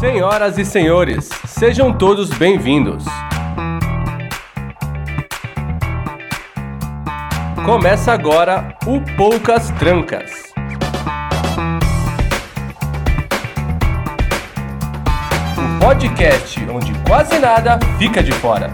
Senhoras e senhores, sejam todos bem-vindos. Começa agora o Poucas Trancas. O podcast onde quase nada fica de fora.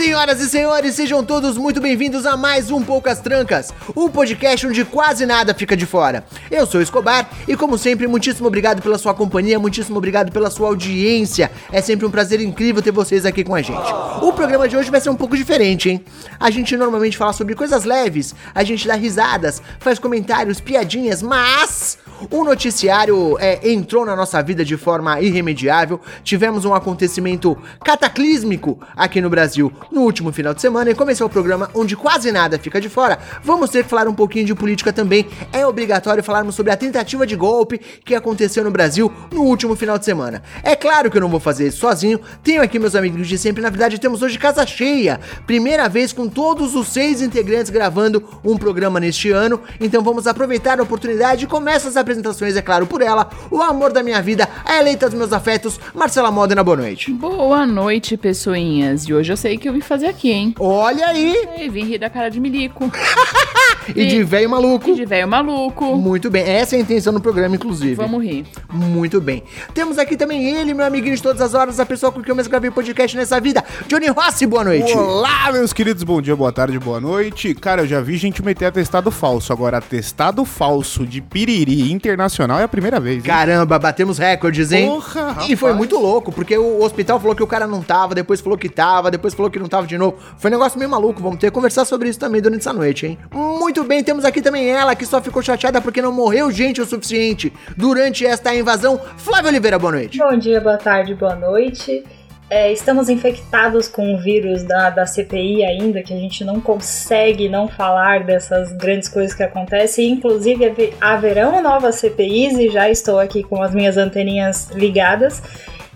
Senhoras e senhores, sejam todos muito bem-vindos a mais um Poucas Trancas, o podcast onde quase nada fica de fora. Eu sou Escobar e, como sempre, muitíssimo obrigado pela sua companhia, muitíssimo obrigado pela sua audiência. É sempre um prazer incrível ter vocês aqui com a gente. O programa de hoje vai ser um pouco diferente, hein? A gente normalmente fala sobre coisas leves, a gente dá risadas, faz comentários, piadinhas, mas o noticiário é, entrou na nossa vida de forma irremediável. Tivemos um acontecimento cataclísmico aqui no Brasil no último final de semana e começou o programa onde quase nada fica de fora. Vamos ter que falar um pouquinho de política também. É obrigatório falarmos sobre a tentativa de golpe que aconteceu no Brasil no último final de semana. É claro que eu não vou fazer isso sozinho. Tenho aqui meus amigos de sempre. Na verdade, temos hoje casa cheia. Primeira vez com todos os seis integrantes gravando um programa neste ano. Então vamos aproveitar a oportunidade e começa as apresentações, é claro, por ela, o amor da minha vida, a eleita dos meus afetos, Marcela Modena, boa noite. Boa noite, pessoinhas. E hoje eu sei que eu vim fazer aqui, hein? Olha aí! E vim rir da cara de milico. E de velho maluco. E de velho maluco. Muito bem, essa é a intenção do programa, inclusive. Vamos rir. Muito bem. Temos aqui também ele, meu amiguinho de todas as horas, a pessoa com quem eu mais gravei podcast nessa vida, Johnny Rossi, boa noite. Olá, meus queridos, bom dia, boa tarde, boa noite. Cara, eu já vi gente meter atestado falso. Agora, atestado falso de piriri internacional é a primeira vez. hein? Caramba, batemos recordes, hein? Porra, e foi rapaz. muito louco, porque o hospital falou que o cara não tava, depois falou que tava, depois falou que não tava de novo. Foi um negócio meio maluco, vamos ter que conversar sobre isso também durante essa noite, hein? Muito bem, temos aqui também ela, que só ficou chateada porque não morreu gente o suficiente durante esta invasão. Flávio Oliveira, boa noite. Bom dia, boa tarde, boa noite. É, estamos infectados com o vírus da, da CPI ainda, que a gente não consegue não falar dessas grandes coisas que acontecem. Inclusive, haver- haverão novas CPIs e já estou aqui com as minhas anteninhas ligadas.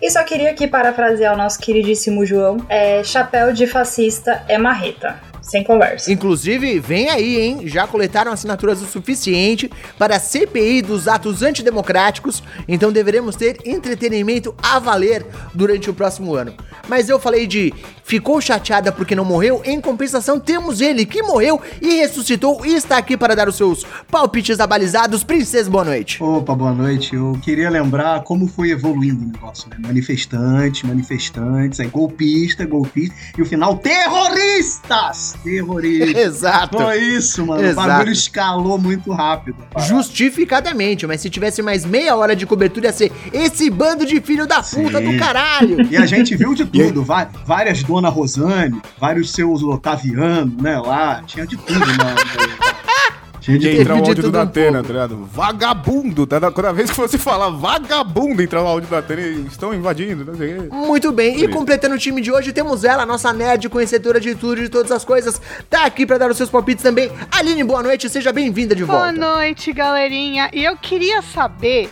E só queria aqui parafrasear o nosso queridíssimo João: é, chapéu de fascista é marreta. Sem conversa. Inclusive, vem aí, hein? Já coletaram assinaturas o suficiente para a CPI dos atos antidemocráticos, então deveremos ter entretenimento a valer durante o próximo ano. Mas eu falei de ficou chateada porque não morreu, em compensação temos ele que morreu e ressuscitou e está aqui para dar os seus palpites abalizados. Princesa, boa noite. Opa, boa noite. Eu queria lembrar como foi evoluindo o negócio, né? Manifestantes, manifestantes, aí golpista, golpista, e o final, terroristas! Terroristas. Exato. Foi isso, mano. Exato. O bagulho escalou muito rápido. Justificadamente, mas se tivesse mais meia hora de cobertura ia ser esse bando de filho da puta Sim. do caralho. E a gente viu de tudo, va- várias Dona Rosane, vários seus Otaviano, né, lá, tinha de tudo, mano. Tinha de E Teve entra o áudio do um Datena, pouco. tá ligado? Vagabundo! Tá? Toda vez que você fala vagabundo, entra o áudio do Datena e estão invadindo, não sei o quê. Muito bem, e completando o time de hoje, temos ela, nossa nerd, conhecedora de tudo, de todas as coisas. Tá aqui pra dar os seus palpites também. Aline, boa noite, seja bem-vinda de Boa volta. noite, galerinha. E eu queria saber,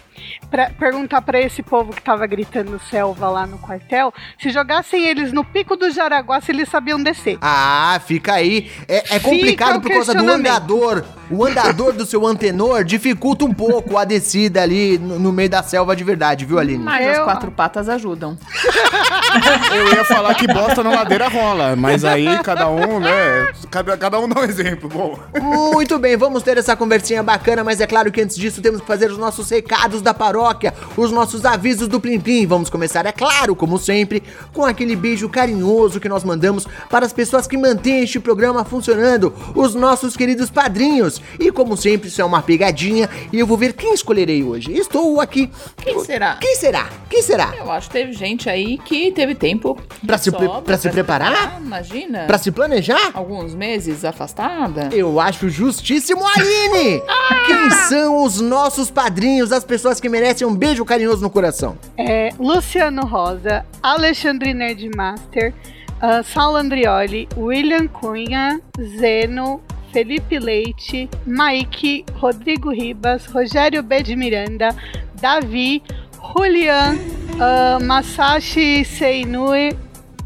pra, perguntar pra esse povo que tava gritando selva lá no quartel, se jogassem eles no pico do Jaraguá, se eles sabiam descer. Ah, fica aí. É, é complicado por causa do andador. O andador do seu antenor dificulta um pouco a descida ali no, no meio da selva de verdade, viu, Aline? Mas as Eu- quatro patas ajudam. Eu ia falar que bosta na ladeira rola, mas aí cada um, né? Cada, cada um dá um exemplo. Bom, Muito bem, vamos ter essa conversinha bacana, mas é claro que antes disso temos que fazer os nossos recados da paróquia, os nossos avisos do Plim Plim. Vamos começar, é claro, como sempre, com aquele beijo carinhoso que nós mandamos para as pessoas que mantêm este programa funcionando, os nossos queridos padrinhos. E como sempre, isso é uma pegadinha e eu vou ver quem escolherei hoje. Estou aqui. Quem será? Quem será? Quem será? Eu acho que teve gente aí que teve tempo Pra de se pre- pra se preparar? Imagina. Pra se planejar? Alguns meses afastada. Eu acho justíssimo, Aline! Quem são os nossos padrinhos, as pessoas que merecem um beijo carinhoso no coração? É, Luciano Rosa, Alexandre Nerdmaster, uh, Saulo Andrioli, William Cunha, Zeno, Felipe Leite, Mike, Rodrigo Ribas, Rogério B. de Miranda, Davi, Julian, ah, Masashi Seinui,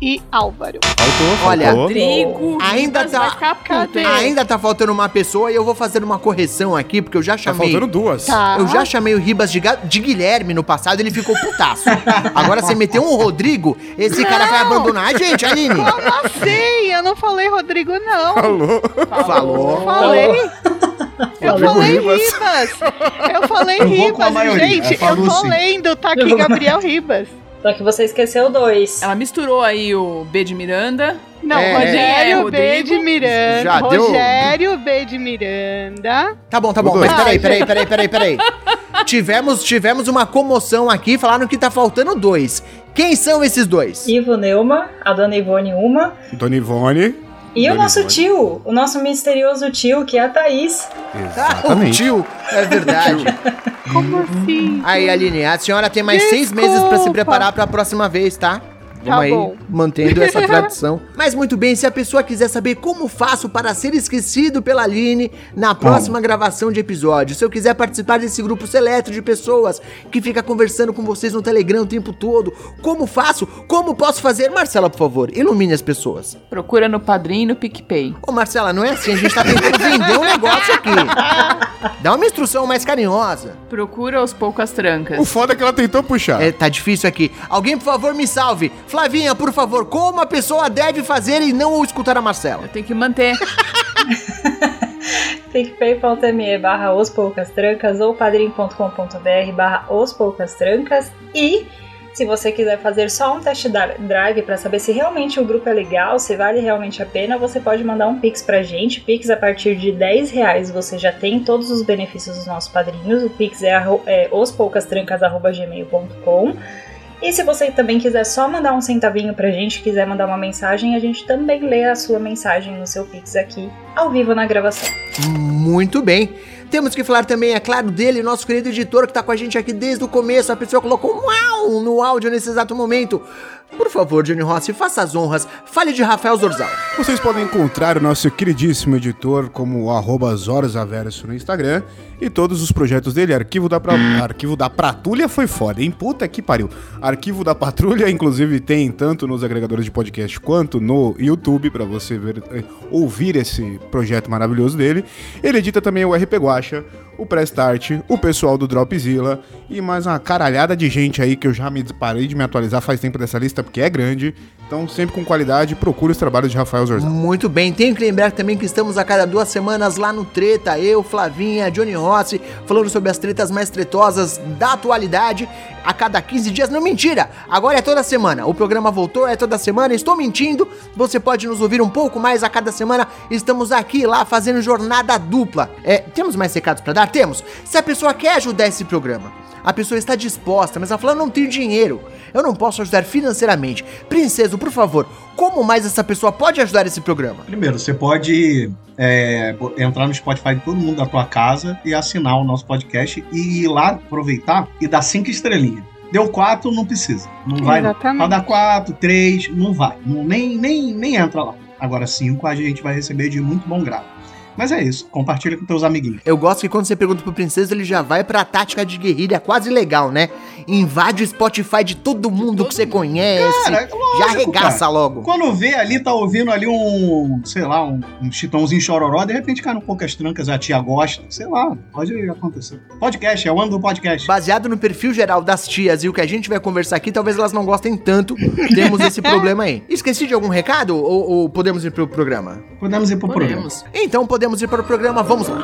e Álvaro. Faltou, Olha, faltou. Rodrigo Ainda tá-? Ainda tá faltando uma pessoa e eu vou fazer uma correção aqui, porque eu já Tá chamei. faltando duas. Tá. Eu já chamei o Ribas de, de Guilherme no passado, ele ficou putaço. Agora você meteu um Rodrigo, esse cara vai Não. abandonar a gente, Aline. Como assim? Eu não falei Rodrigo, não. Falou. Falou. Falei. Eu falei Ribas. Ribas. Eu falei Ribas. Gente, é, eu tô sim. lendo, tá aqui Gabriel Ribas. Só que você esqueceu dois. Ela misturou aí o B de Miranda. Não, É, Rogério é, B de Miranda. Já deu- Rogério B de Miranda. Tá bom, tá bom, mas peraí, peraí, peraí, peraí, peraí. tivemos, tivemos uma comoção aqui, falaram que tá faltando dois. Quem são esses dois? Ivo Neuma, a dona Ivone Uma. Dona Ivone. E o nosso Ivone. tio, o nosso misterioso tio, que é a Thaís. Ah, o Exatamente. tio, é verdade. Como assim? Aí, Aline, a senhora tem mais seis meses pra se Desculpa. preparar pra próxima vez, tá? Vamos Tá aí, bom. mantendo essa tradição. Mas muito bem, se a pessoa quiser saber como faço para ser esquecido pela Aline na próxima gravação de episódio, se eu quiser participar desse grupo seleto de pessoas que fica conversando com vocês no Telegram o tempo todo, como faço? Como posso fazer? Marcela, por favor, ilumine as pessoas. Procura no Padrim e no PicPay. Ô, Marcela, não é assim, a gente tá tentando vender um negócio aqui. Dá uma instrução mais carinhosa. Procura aos poucas trancas. O foda é que ela tentou puxar. É, tá difícil aqui. Alguém, por favor, me salve. Flavinha, por favor, como a pessoa deve fazer e não escutar a Marcela? Eu tenho que manter. picpay.me barra os poucas trancas ou padrim.com.br barra os poucas trancas e se você quiser fazer só um test da- drive para saber se realmente o grupo é legal, se vale realmente a pena, você pode mandar um Pix pra gente. Pix a partir de 10 reais você já tem todos os benefícios dos nossos padrinhos. O Pix é, é ospoucastrancas.gmail.com e se você também quiser só mandar um centavinho pra gente, quiser mandar uma mensagem, a gente também lê a sua mensagem no seu Pix aqui, ao vivo na gravação. Muito bem. Temos que falar também, é claro, dele, nosso querido editor que tá com a gente aqui desde o começo. A pessoa colocou um uau no áudio nesse exato momento. Por favor, Johnny Rossi, faça as honras. Fale de Rafael Zorzal. Vocês podem encontrar o nosso queridíssimo editor como arroba no Instagram e todos os projetos dele. Arquivo da, pra... Arquivo da Pratulha foi foda, hein? Puta que pariu. Arquivo da Patrulha, inclusive, tem tanto nos agregadores de podcast quanto no YouTube para você ver, eh, ouvir esse projeto maravilhoso dele. Ele edita também o RP Guacha, o Prestart, o pessoal do Dropzilla e mais uma caralhada de gente aí que eu já me parei de me atualizar faz tempo dessa lista porque é grande. Então, sempre com qualidade, procure os trabalhos de Rafael Zorzal. Muito bem, tenho que lembrar também que estamos a cada duas semanas lá no Treta, eu, Flavinha, Johnny Rossi, falando sobre as tretas mais tretosas da atualidade, a cada 15 dias. Não, mentira! Agora é toda semana. O programa voltou, é toda semana, estou mentindo. Você pode nos ouvir um pouco mais a cada semana. Estamos aqui lá fazendo jornada dupla. É, temos mais recados para dar? Temos. Se a pessoa quer ajudar esse programa, a pessoa está disposta, mas ela fala: eu não tenho dinheiro, eu não posso ajudar financeiramente. Princeso, por favor, como mais essa pessoa pode ajudar esse programa? Primeiro, você pode é, entrar no Spotify de todo mundo da tua casa e assinar o nosso podcast e ir lá aproveitar e dar cinco estrelinhas. Deu quatro, não precisa. Não vai. não. Exatamente. Pode dar quatro, três, não vai. Não, nem, nem, nem entra lá. Agora cinco a gente vai receber de muito bom grado. Mas é isso. Compartilha com teus amiguinhos. Eu gosto que quando você pergunta pro Princeso, ele já vai pra tática de guerrilha quase legal, né? Invade o Spotify de todo mundo que você conhece. Cara, é já lógico, arregaça cara. logo. Quando vê ali, tá ouvindo ali um, sei lá, um, um chitãozinho chororó, de repente cai no poucas trancas, a tia gosta, sei lá, pode acontecer. Podcast, é o ano do podcast. Baseado no perfil geral das tias e o que a gente vai conversar aqui, talvez elas não gostem tanto. Temos esse problema aí. Esqueci de algum recado ou, ou podemos ir pro programa? Podemos ir pro programa. Podemos. Então podemos ir para o programa, vamos lá.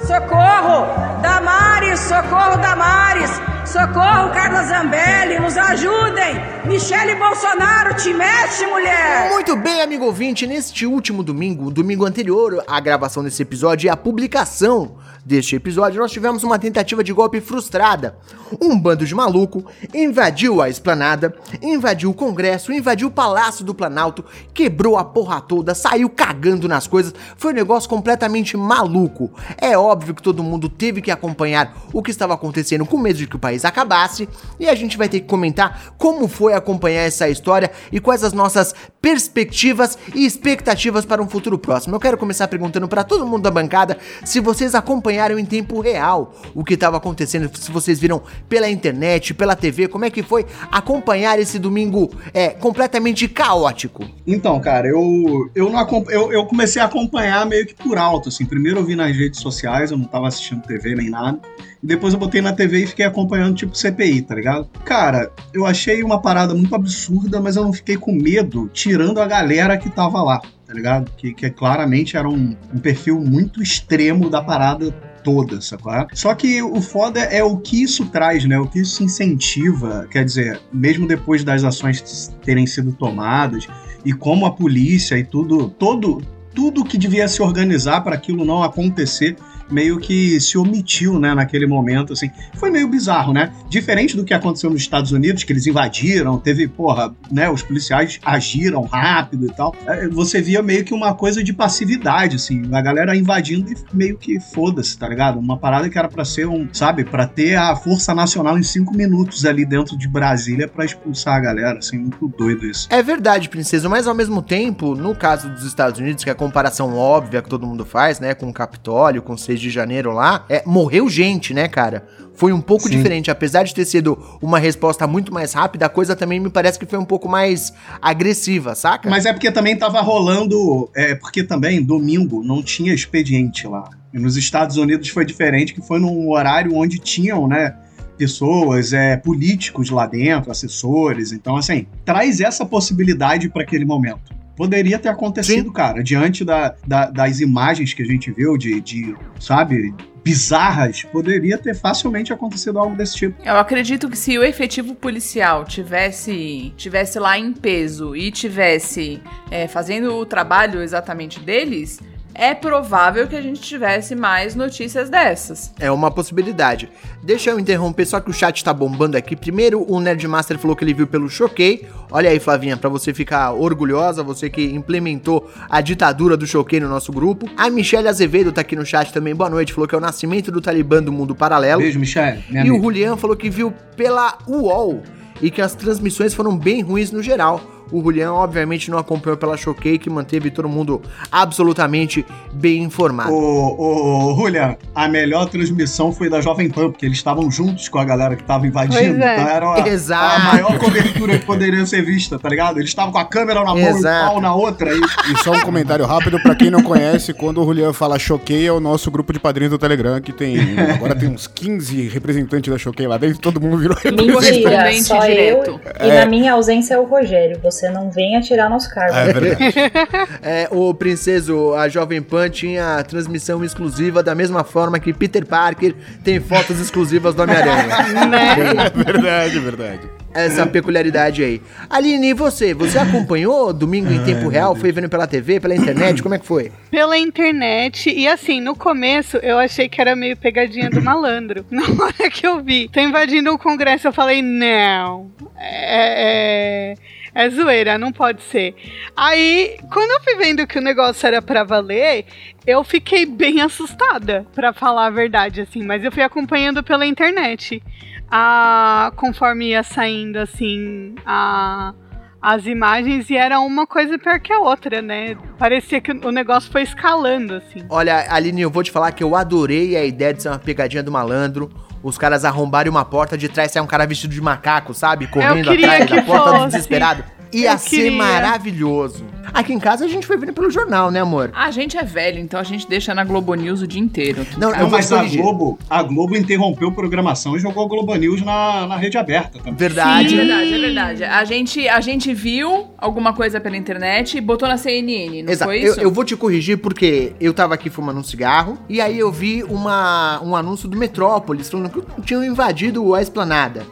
Socorro! Damares, socorro Damares! Socorro Carla Zambelli, nos ajudem! Michele Bolsonaro, te mexe, mulher! Muito bem, amigo ouvinte, neste último domingo, domingo anterior à gravação desse episódio e à publicação deste episódio, nós tivemos uma tentativa de golpe frustrada. Um bando de maluco invadiu a esplanada, invadiu o Congresso, invadiu o Palácio do Planalto, quebrou a porra toda, saiu cagando nas coisas. Foi um negócio completamente maluco. É óbvio que todo mundo teve que acompanhar o que estava acontecendo com medo de que o país talvez acabasse, e a gente vai ter que comentar como foi acompanhar essa história e quais as nossas perspectivas e expectativas para um futuro próximo. Eu quero começar perguntando para todo mundo da bancada se vocês acompanharam em tempo real o que estava acontecendo, se vocês viram pela internet, pela TV, como é que foi acompanhar esse domingo é, completamente caótico. Então, cara, eu, eu, não, eu, eu comecei a acompanhar meio que por alto, assim. Primeiro eu vi nas redes sociais, eu não tava assistindo TV nem nada. E depois eu botei na TV e fiquei acompanhando, tipo, CPI, tá ligado? Cara, eu achei uma parada muito absurda, mas eu não fiquei com medo, tirando a galera que tava lá, tá ligado? Que, que claramente era um, um perfil muito extremo da parada toda, sacou? Só que o foda é o que isso traz, né? O que isso incentiva, quer dizer, mesmo depois das ações terem sido tomadas, e como a polícia e tudo, todo, tudo que devia se organizar para aquilo não acontecer, meio que se omitiu, né, naquele momento, assim. Foi meio bizarro, né? Diferente do que aconteceu nos Estados Unidos, que eles invadiram, teve, porra, né, os policiais agiram rápido e tal. É, Você via meio que uma coisa de passividade, assim, a galera invadindo e meio que foda-se, tá ligado? Uma parada que era pra ser um, sabe, pra ter a Força Nacional em cinco minutos ali dentro de Brasília pra expulsar a galera, assim, muito doido isso. É verdade, princesa, mas ao mesmo tempo, no caso dos Estados Unidos, que é a comparação óbvia que todo mundo faz, né, com o Capitólio, com 6 de janeiro lá, é, morreu gente, né, cara? Foi um pouco Sim. diferente, apesar de ter sido uma resposta muito mais rápida, a coisa também me parece que foi um pouco mais agressiva, saca? Mas é porque também tava rolando. É, porque também, domingo, não tinha expediente lá. E nos Estados Unidos foi diferente, que foi num horário onde tinham, né? Pessoas, é, políticos lá dentro, assessores. Então, assim, traz essa possibilidade para aquele momento. Poderia ter acontecido, cara, diante da, da- das imagens que a gente viu, de, de, sabe, bizarras, poderia ter facilmente acontecido algo desse tipo. Eu acredito que se o efetivo policial tivesse, tivesse lá em peso e tivesse é, fazendo o trabalho exatamente deles, é provável que a gente tivesse mais notícias dessas. É uma possibilidade. Deixa eu interromper, só que o chat tá bombando aqui. Primeiro, o Nerdmaster falou que ele viu pelo Choquei. Olha aí, Flavinha, pra você ficar orgulhosa, você que implementou a ditadura do Choquei no nosso grupo. A Michelle Azevedo tá aqui no chat também. Boa noite, falou que é o nascimento do Talibã do mundo paralelo. Beijo, Michelle. E o amiga. Julian falou que viu pela UOL e que as transmissões foram bem ruins no geral. O Julian, obviamente, não acompanhou pela Choquei, que manteve todo mundo absolutamente bem informado. Ô, ô, Julian, a melhor transmissão foi da Jovem Pan, porque eles estavam juntos com a galera que tava invadindo. É. Então era a, Exato. a maior cobertura que poderia ser vista, tá ligado? Eles estavam com a câmera na mão e o Exato. pau na outra. E... E só um comentário rápido pra quem não conhece, quando o Julian fala Choquei, é o nosso grupo de padrinhos do Telegram, que tem. Agora tem uns 15 representantes da Choquei lá dentro, todo mundo virou Mentira, Correspondente só direto. eu. E na minha ausência é o Rogério. Você não venha tirar nosso cargo. É verdade. É, o Princeso, a Jovem Pan tinha transmissão exclusiva da mesma forma que Peter Parker tem fotos exclusivas do Homem-Aranha. É verdade, verdade. Essa peculiaridade aí. Aline, e você? Você acompanhou domingo em tempo real? Foi vendo pela TV, pela internet? Como é que foi? Pela internet. E assim, no começo eu achei que era meio pegadinha do malandro. Na hora que eu vi, tô invadindo o Congresso, eu falei, não. É. é... É zoeira, não pode ser. Aí, quando eu fui vendo que o negócio era pra valer, eu fiquei bem assustada, pra falar a verdade, assim. Mas eu fui acompanhando pela internet. Ah, conforme ia saindo, assim, a, as imagens, e era uma coisa pior que a outra, né? Parecia que o negócio foi escalando, assim. Olha, Aline, eu vou te falar que eu adorei a ideia de ser uma pegadinha do malandro. Os caras arrombarem uma porta, de trás sai um cara vestido de macaco, sabe? Correndo atrás da porta do fosse. desesperado. Ia Eu ser queria. maravilhoso. Aqui em casa a gente foi vendo pelo jornal, né, amor? A gente é velho, então a gente deixa na Globo News o dia inteiro. Não, eu Não, vou mas te a corrigir. Globo, a Globo interrompeu a programação e jogou a Globo News na, na rede aberta também. É Verdade. verdade, é verdade. A gente, a gente viu alguma coisa pela internet e botou na CNN, não Exato. foi Eu, isso? eu vou te corrigir porque eu tava aqui fumando um cigarro e aí eu vi uma, um anúncio do Metrópolis falando que tinham invadido a esplanada.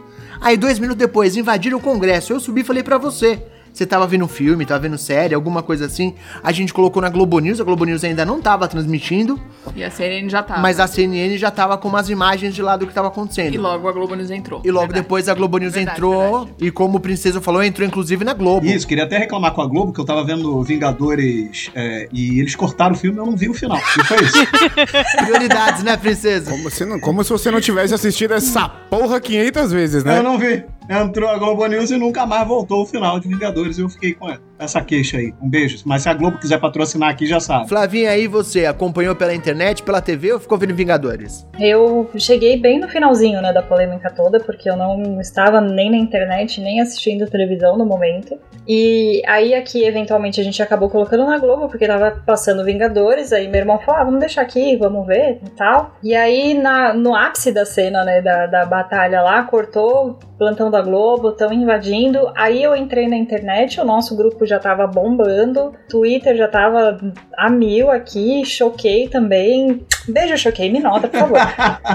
Aí dois minutos depois invadiram o Congresso. Eu subi e falei pra você. Você tava vendo filme, tava vendo série, alguma coisa assim, a gente colocou na Globo News, a Globo News ainda não tava transmitindo, E a CNN já tava. mas a CNN já tava com umas imagens de lá do que tava acontecendo. E logo a Globo News entrou. E logo Verdade. depois a Globo News Verdade, entrou, verdade. e como o Princesa falou, entrou inclusive na Globo. Isso, queria até reclamar com a Globo, que eu tava vendo Vingadores é, e eles cortaram o filme e eu não vi o final. E foi isso. Prioridades, né, Princesa? Como, se não- como se você não tivesse assistido essa porra 500 vezes, né? Eu não vi. Entrou a Globo News e nunca mais voltou o final de Vingadores. Eu fiquei com essa queixa aí. Um beijo. Mas se a Globo quiser patrocinar aqui, já sabe. Flavinha, aí você acompanhou pela internet, pela TV ou ficou vendo Vingadores? Eu cheguei bem no finalzinho, né, da polêmica toda, porque eu não estava nem na internet, nem assistindo televisão no momento. E aí aqui, eventualmente, a gente acabou colocando na Globo, porque tava passando Vingadores, aí meu irmão falou, ah, vamos deixar aqui, vamos ver e tal. E aí, na, no ápice da cena, né, da, da batalha lá, cortou plantão da Globo, estão invadindo. Aí eu entrei na internet, o nosso grupo já tava bombando, Twitter já tava a mil aqui, choquei também. Beijo, choquei, me nota, por favor.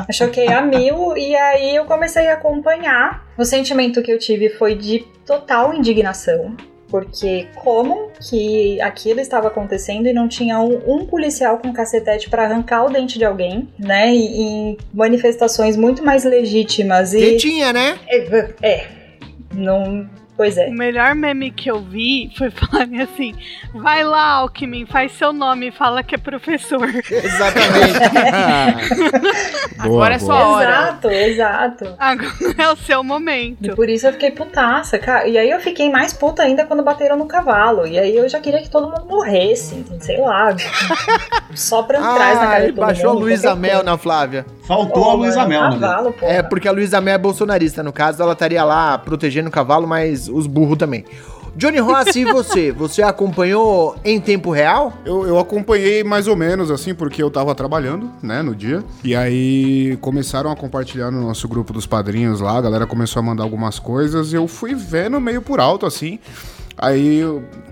Eu choquei a mil e aí eu comecei a acompanhar. O sentimento que eu tive foi de total indignação. Porque como que aquilo estava acontecendo e não tinha um, um policial com cacetete para arrancar o dente de alguém, né? E, e manifestações muito mais legítimas Que e tinha, né? é, é, não, pois é. O melhor meme que eu vi foi falarem assim: vai lá, Alckmin, faz seu nome e fala que é professor. Exatamente. Agora é sua hora. Exato, exato. Agora é o seu E momento. por isso eu fiquei putaça, cara. E aí eu fiquei mais puta ainda quando bateram no cavalo. E aí eu já queria que todo mundo morresse, sei lá. Só pra trás na cara Ah, de todo baixou a mundo. Luísa qualquer Mel na Flávia. Faltou Pô, a Luísa Mel, né? Cavalo. É, porque a Luísa Mel é bolsonarista, no caso, ela estaria lá protegendo o cavalo, mas os burros também. Johnny Rossi, e você? Você acompanhou em tempo real? Eu, eu acompanhei mais ou menos, assim, porque eu tava trabalhando, né, no dia. E aí começaram a compartilhar no nosso grupo dos padrinhos lá, a galera começou a mandar algumas coisas. Eu fui vendo meio por alto, assim. Aí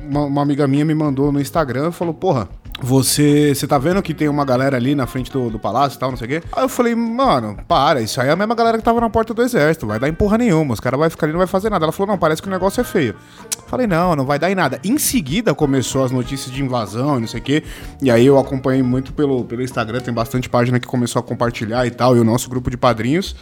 uma, uma amiga minha me mandou no Instagram e falou: Porra, você, você tá vendo que tem uma galera ali na frente do, do palácio e tal, não sei o quê? Aí eu falei, mano, para, isso aí é a mesma galera que tava na porta do exército, vai dar em porra nenhuma, os caras vão ficar ali não vai fazer nada. Ela falou, não, parece que o negócio é feio. Falei, não, não vai dar em nada. Em seguida começou as notícias de invasão e não sei o quê. E aí eu acompanhei muito pelo, pelo Instagram, tem bastante página que começou a compartilhar e tal, e o nosso grupo de padrinhos.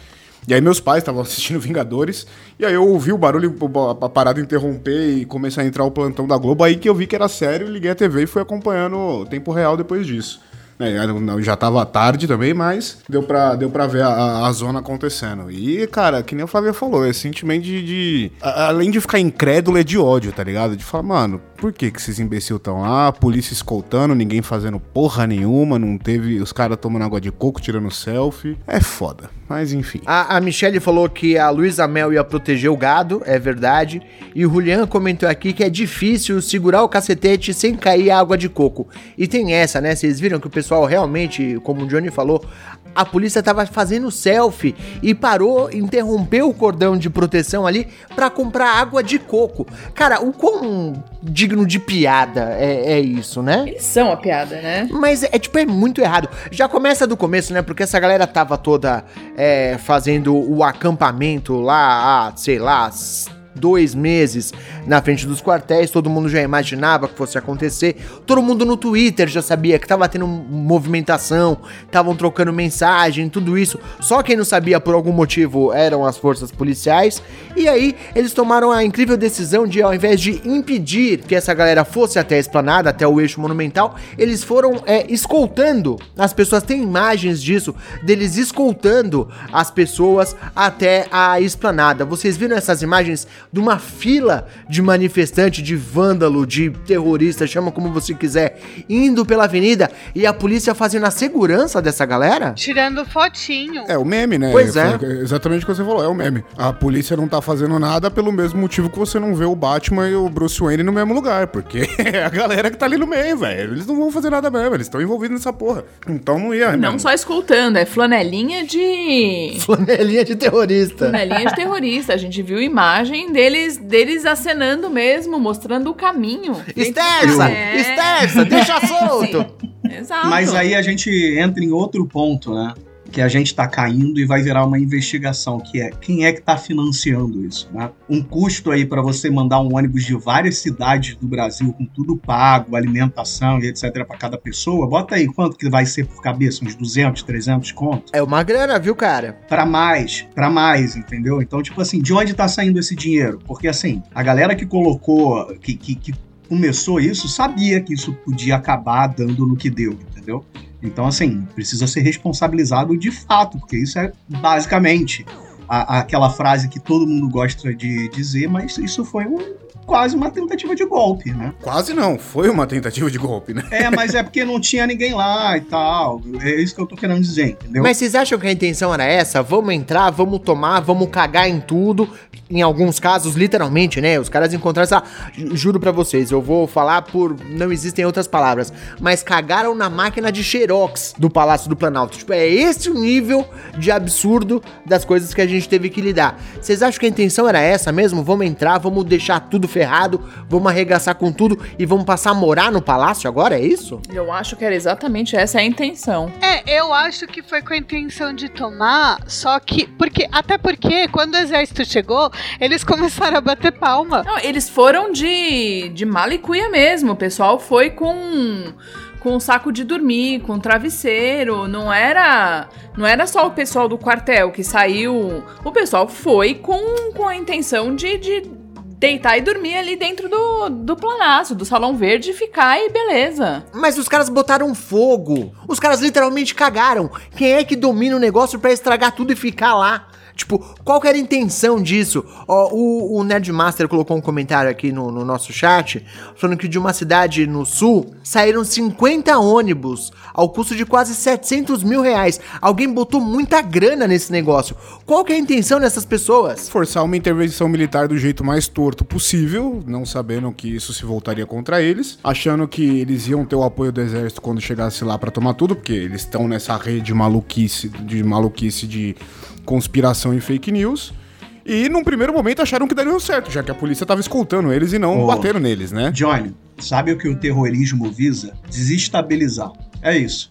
E aí meus pais estavam assistindo Vingadores, e aí eu ouvi o barulho, a parada interromper e começar a entrar o plantão da Globo, aí que eu vi que era sério, liguei a TV e fui acompanhando tempo real depois disso. né? Já tava tarde também, mas deu pra, deu pra ver a, a- zona acontecendo. E, cara, que nem o Flávio falou, esse sentimento de, de- a- Além de ficar incrédulo, é de ódio, tá ligado? De falar, mano, por que que esses imbecil estão lá? A polícia escoltando, ninguém fazendo porra nenhuma, não teve os caras tomando água de coco, tirando selfie. É foda, mas enfim. A, a Michelle falou que a Luísa Mel ia proteger o gado, é verdade. E o Julian comentou aqui que é difícil segurar o cacetete sem cair água de coco. E tem essa, né? Vocês viram que o pessoal realmente, como o Johnny falou, a polícia tava fazendo selfie e parou, interrompeu o cordão de proteção ali pra comprar água de coco. Cara, o quão digno de piada é, é isso, né? Eles são a piada, né? Mas é tipo, é muito errado. Já começa do começo, né? Porque essa galera tava toda é, fazendo o acampamento lá sei lá, dois meses na frente dos quartéis. Todo mundo já imaginava que fosse acontecer. Todo mundo no Twitter já sabia que tava tendo movimentação, estavam trocando mensagem, tudo isso. Só quem não sabia por algum motivo eram as forças policiais. E aí eles tomaram a incrível decisão de, ao invés de impedir que essa galera fosse até a esplanada, até o eixo monumental, eles foram é, escoltando. As pessoas têm imagens disso, deles escoltando as pessoas até a esplanada. Vocês viram essas imagens de uma fila de manifestante, de vândalo, de terrorista, chama como você quiser, indo pela avenida e a polícia fazendo a segurança dessa galera? Tirando fotinho. É o meme, né? Pois é. Foi exatamente o que você falou, é o meme. A polícia não tá fazendo nada pelo mesmo motivo que você não vê o Batman e o Bruce Wayne no mesmo lugar, porque é a galera que tá ali no meio, velho. Eles não vão fazer nada mesmo, eles estão envolvidos nessa porra. Então não ia. Não mesmo. só escoltando, é flanelinha de. Flanelinha de terrorista. Flanelinha de terrorista. A gente viu imagem deles, deles acenando mesmo, mostrando o caminho. Esterça! É. Esterça! Deixa solto! Exato. Mas aí a gente entra em outro ponto, né? Que a gente está caindo e vai virar uma investigação, que é quem é que está financiando isso, né? Um custo aí para você mandar um ônibus de várias cidades do Brasil com tudo pago, alimentação e etc para cada pessoa, bota aí quanto que vai ser por cabeça, uns 200, 300 conto? É uma grana, viu, cara? Para mais, para mais, entendeu? Então, tipo assim, de onde tá saindo esse dinheiro? Porque assim, a galera que colocou, que, que, que começou isso, sabia que isso podia acabar dando no que deu, entendeu? Então, assim, precisa ser responsabilizado de fato, porque isso é basicamente a, aquela frase que todo mundo gosta de dizer, mas isso foi um, quase uma tentativa de golpe, né? Quase não, foi uma tentativa de golpe, né? É, mas é porque não tinha ninguém lá e tal. É isso que eu tô querendo dizer, entendeu? Mas vocês acham que a intenção era essa? Vamos entrar, vamos tomar, vamos cagar em tudo. Em alguns casos, literalmente, né? Os caras encontraram essa. Juro pra vocês, eu vou falar por. Não existem outras palavras. Mas cagaram na máquina de Xerox do Palácio do Planalto. Tipo, é esse o nível de absurdo das coisas que a gente teve que lidar. Vocês acham que a intenção era essa mesmo? Vamos entrar, vamos deixar tudo ferrado, vamos arregaçar com tudo e vamos passar a morar no palácio agora? É isso? Eu acho que era exatamente essa a intenção. É, eu acho que foi com a intenção de tomar, só que. porque Até porque, quando o exército chegou, eles começaram a bater palma. Não, eles foram de, de malicuia mesmo. O pessoal foi com com um saco de dormir, com um travesseiro, não era não era só o pessoal do quartel que saiu, o pessoal foi com, com a intenção de, de deitar e dormir ali dentro do, do planaço, do salão verde ficar e beleza. Mas os caras botaram fogo. Os caras literalmente cagaram. Quem é que domina o negócio pra estragar tudo e ficar lá? Tipo, qual que era a intenção disso? Ó, o, o Nerdmaster colocou um comentário aqui no, no nosso chat, falando que de uma cidade no sul saíram 50 ônibus ao custo de quase 700 mil reais. Alguém botou muita grana nesse negócio. Qual que é a intenção dessas pessoas? Forçar uma intervenção militar do jeito mais torto possível, não sabendo que isso se voltaria contra eles, achando que eles iam ter o apoio do exército quando chegasse lá pra tomar tudo, porque eles estão nessa rede maluquice, de maluquice de conspiração e fake news. E num primeiro momento acharam que daria certo, já que a polícia tava escoltando eles e não Oh. bateram neles, né? Johnny, sabe o que o terrorismo visa? Desestabilizar. É isso.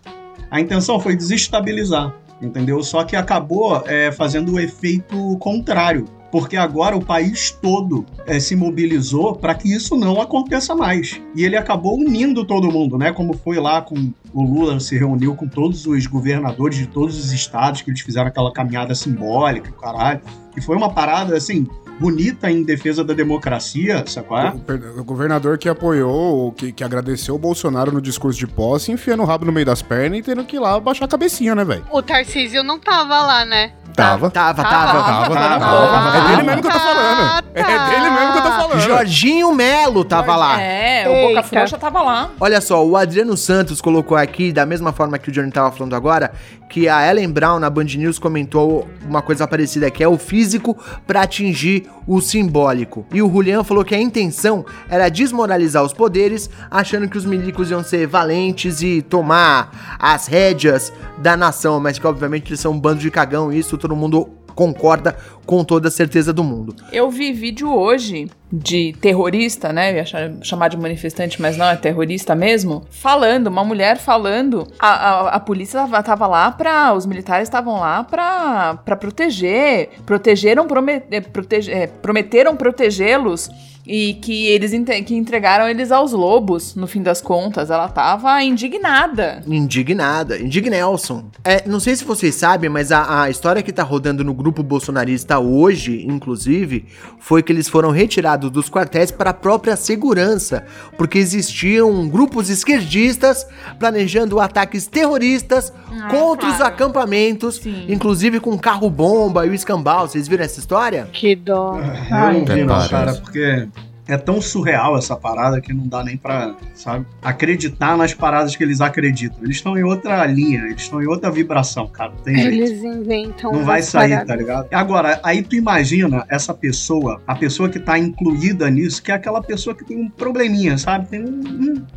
A intenção foi desestabilizar, entendeu? Só que acabou é, fazendo o efeito contrário. Porque agora o país todo é, se mobilizou para que isso não aconteça mais. E ele acabou unindo todo mundo, né? Como foi lá com o Lula se reuniu com todos os governadores de todos os estados, que eles fizeram aquela caminhada simbólica, caralho. E foi uma parada, assim, bonita em defesa da democracia, sacou? O, o governador que apoiou, que, que agradeceu o Bolsonaro no discurso de posse, enfiando o rabo no meio das pernas e tendo que ir lá baixar a cabecinha, né, velho? O Tarcísio não tava lá, né? Tava. Tava, tava. Tava, tava. É dele mesmo que eu tô falando. É dele mesmo que eu tô falando. Jorginho Melo tava lá. É, o Boca. Frouxa tava lá. Olha só, o Adriano Santos colocou aqui, da mesma forma que o Johnny tava falando agora, que a Ellen Brown na Band News comentou uma coisa parecida, que é o físico pra atingir o simbólico. E o Julian falou que a intenção era desmoralizar os poderes, achando que os milicos iam ser valentes e tomar as rédeas da nação, mas que obviamente eles são um bando de cagão, e isso todo mundo concorda com toda a certeza do mundo. Eu vi vídeo hoje de terrorista, né? Eu ia cha- chamar de manifestante, mas não, é terrorista mesmo. Falando, uma mulher falando. A, a, a polícia tava, tava lá pra. Os militares estavam lá pra proteger. Protegeram, prome- eh, protege- eh, prometeram protegê-los. E que eles que entregaram eles aos lobos, no fim das contas. Ela tava indignada. Indignada, Indignelson. É, não sei se vocês sabem, mas a, a história que tá rodando no grupo bolsonarista hoje, inclusive, foi que eles foram retirados dos quartéis para a própria segurança, porque existiam grupos esquerdistas planejando ataques terroristas contra os claro. acampamentos, Sim. inclusive com carro-bomba e o escambau. Vocês viram essa história? Que dó. Eu Ai, não vi, não, cara, porque é tão surreal essa parada que não dá nem pra, sabe, acreditar nas paradas que eles acreditam. Eles estão em outra linha, eles estão em outra vibração, cara. Tem jeito. Eles inventam. Não vai sair, paradas. tá ligado? Agora, aí tu imagina essa pessoa, a pessoa que tá incluída nisso, que é aquela pessoa que tem um probleminha, sabe? Tem um,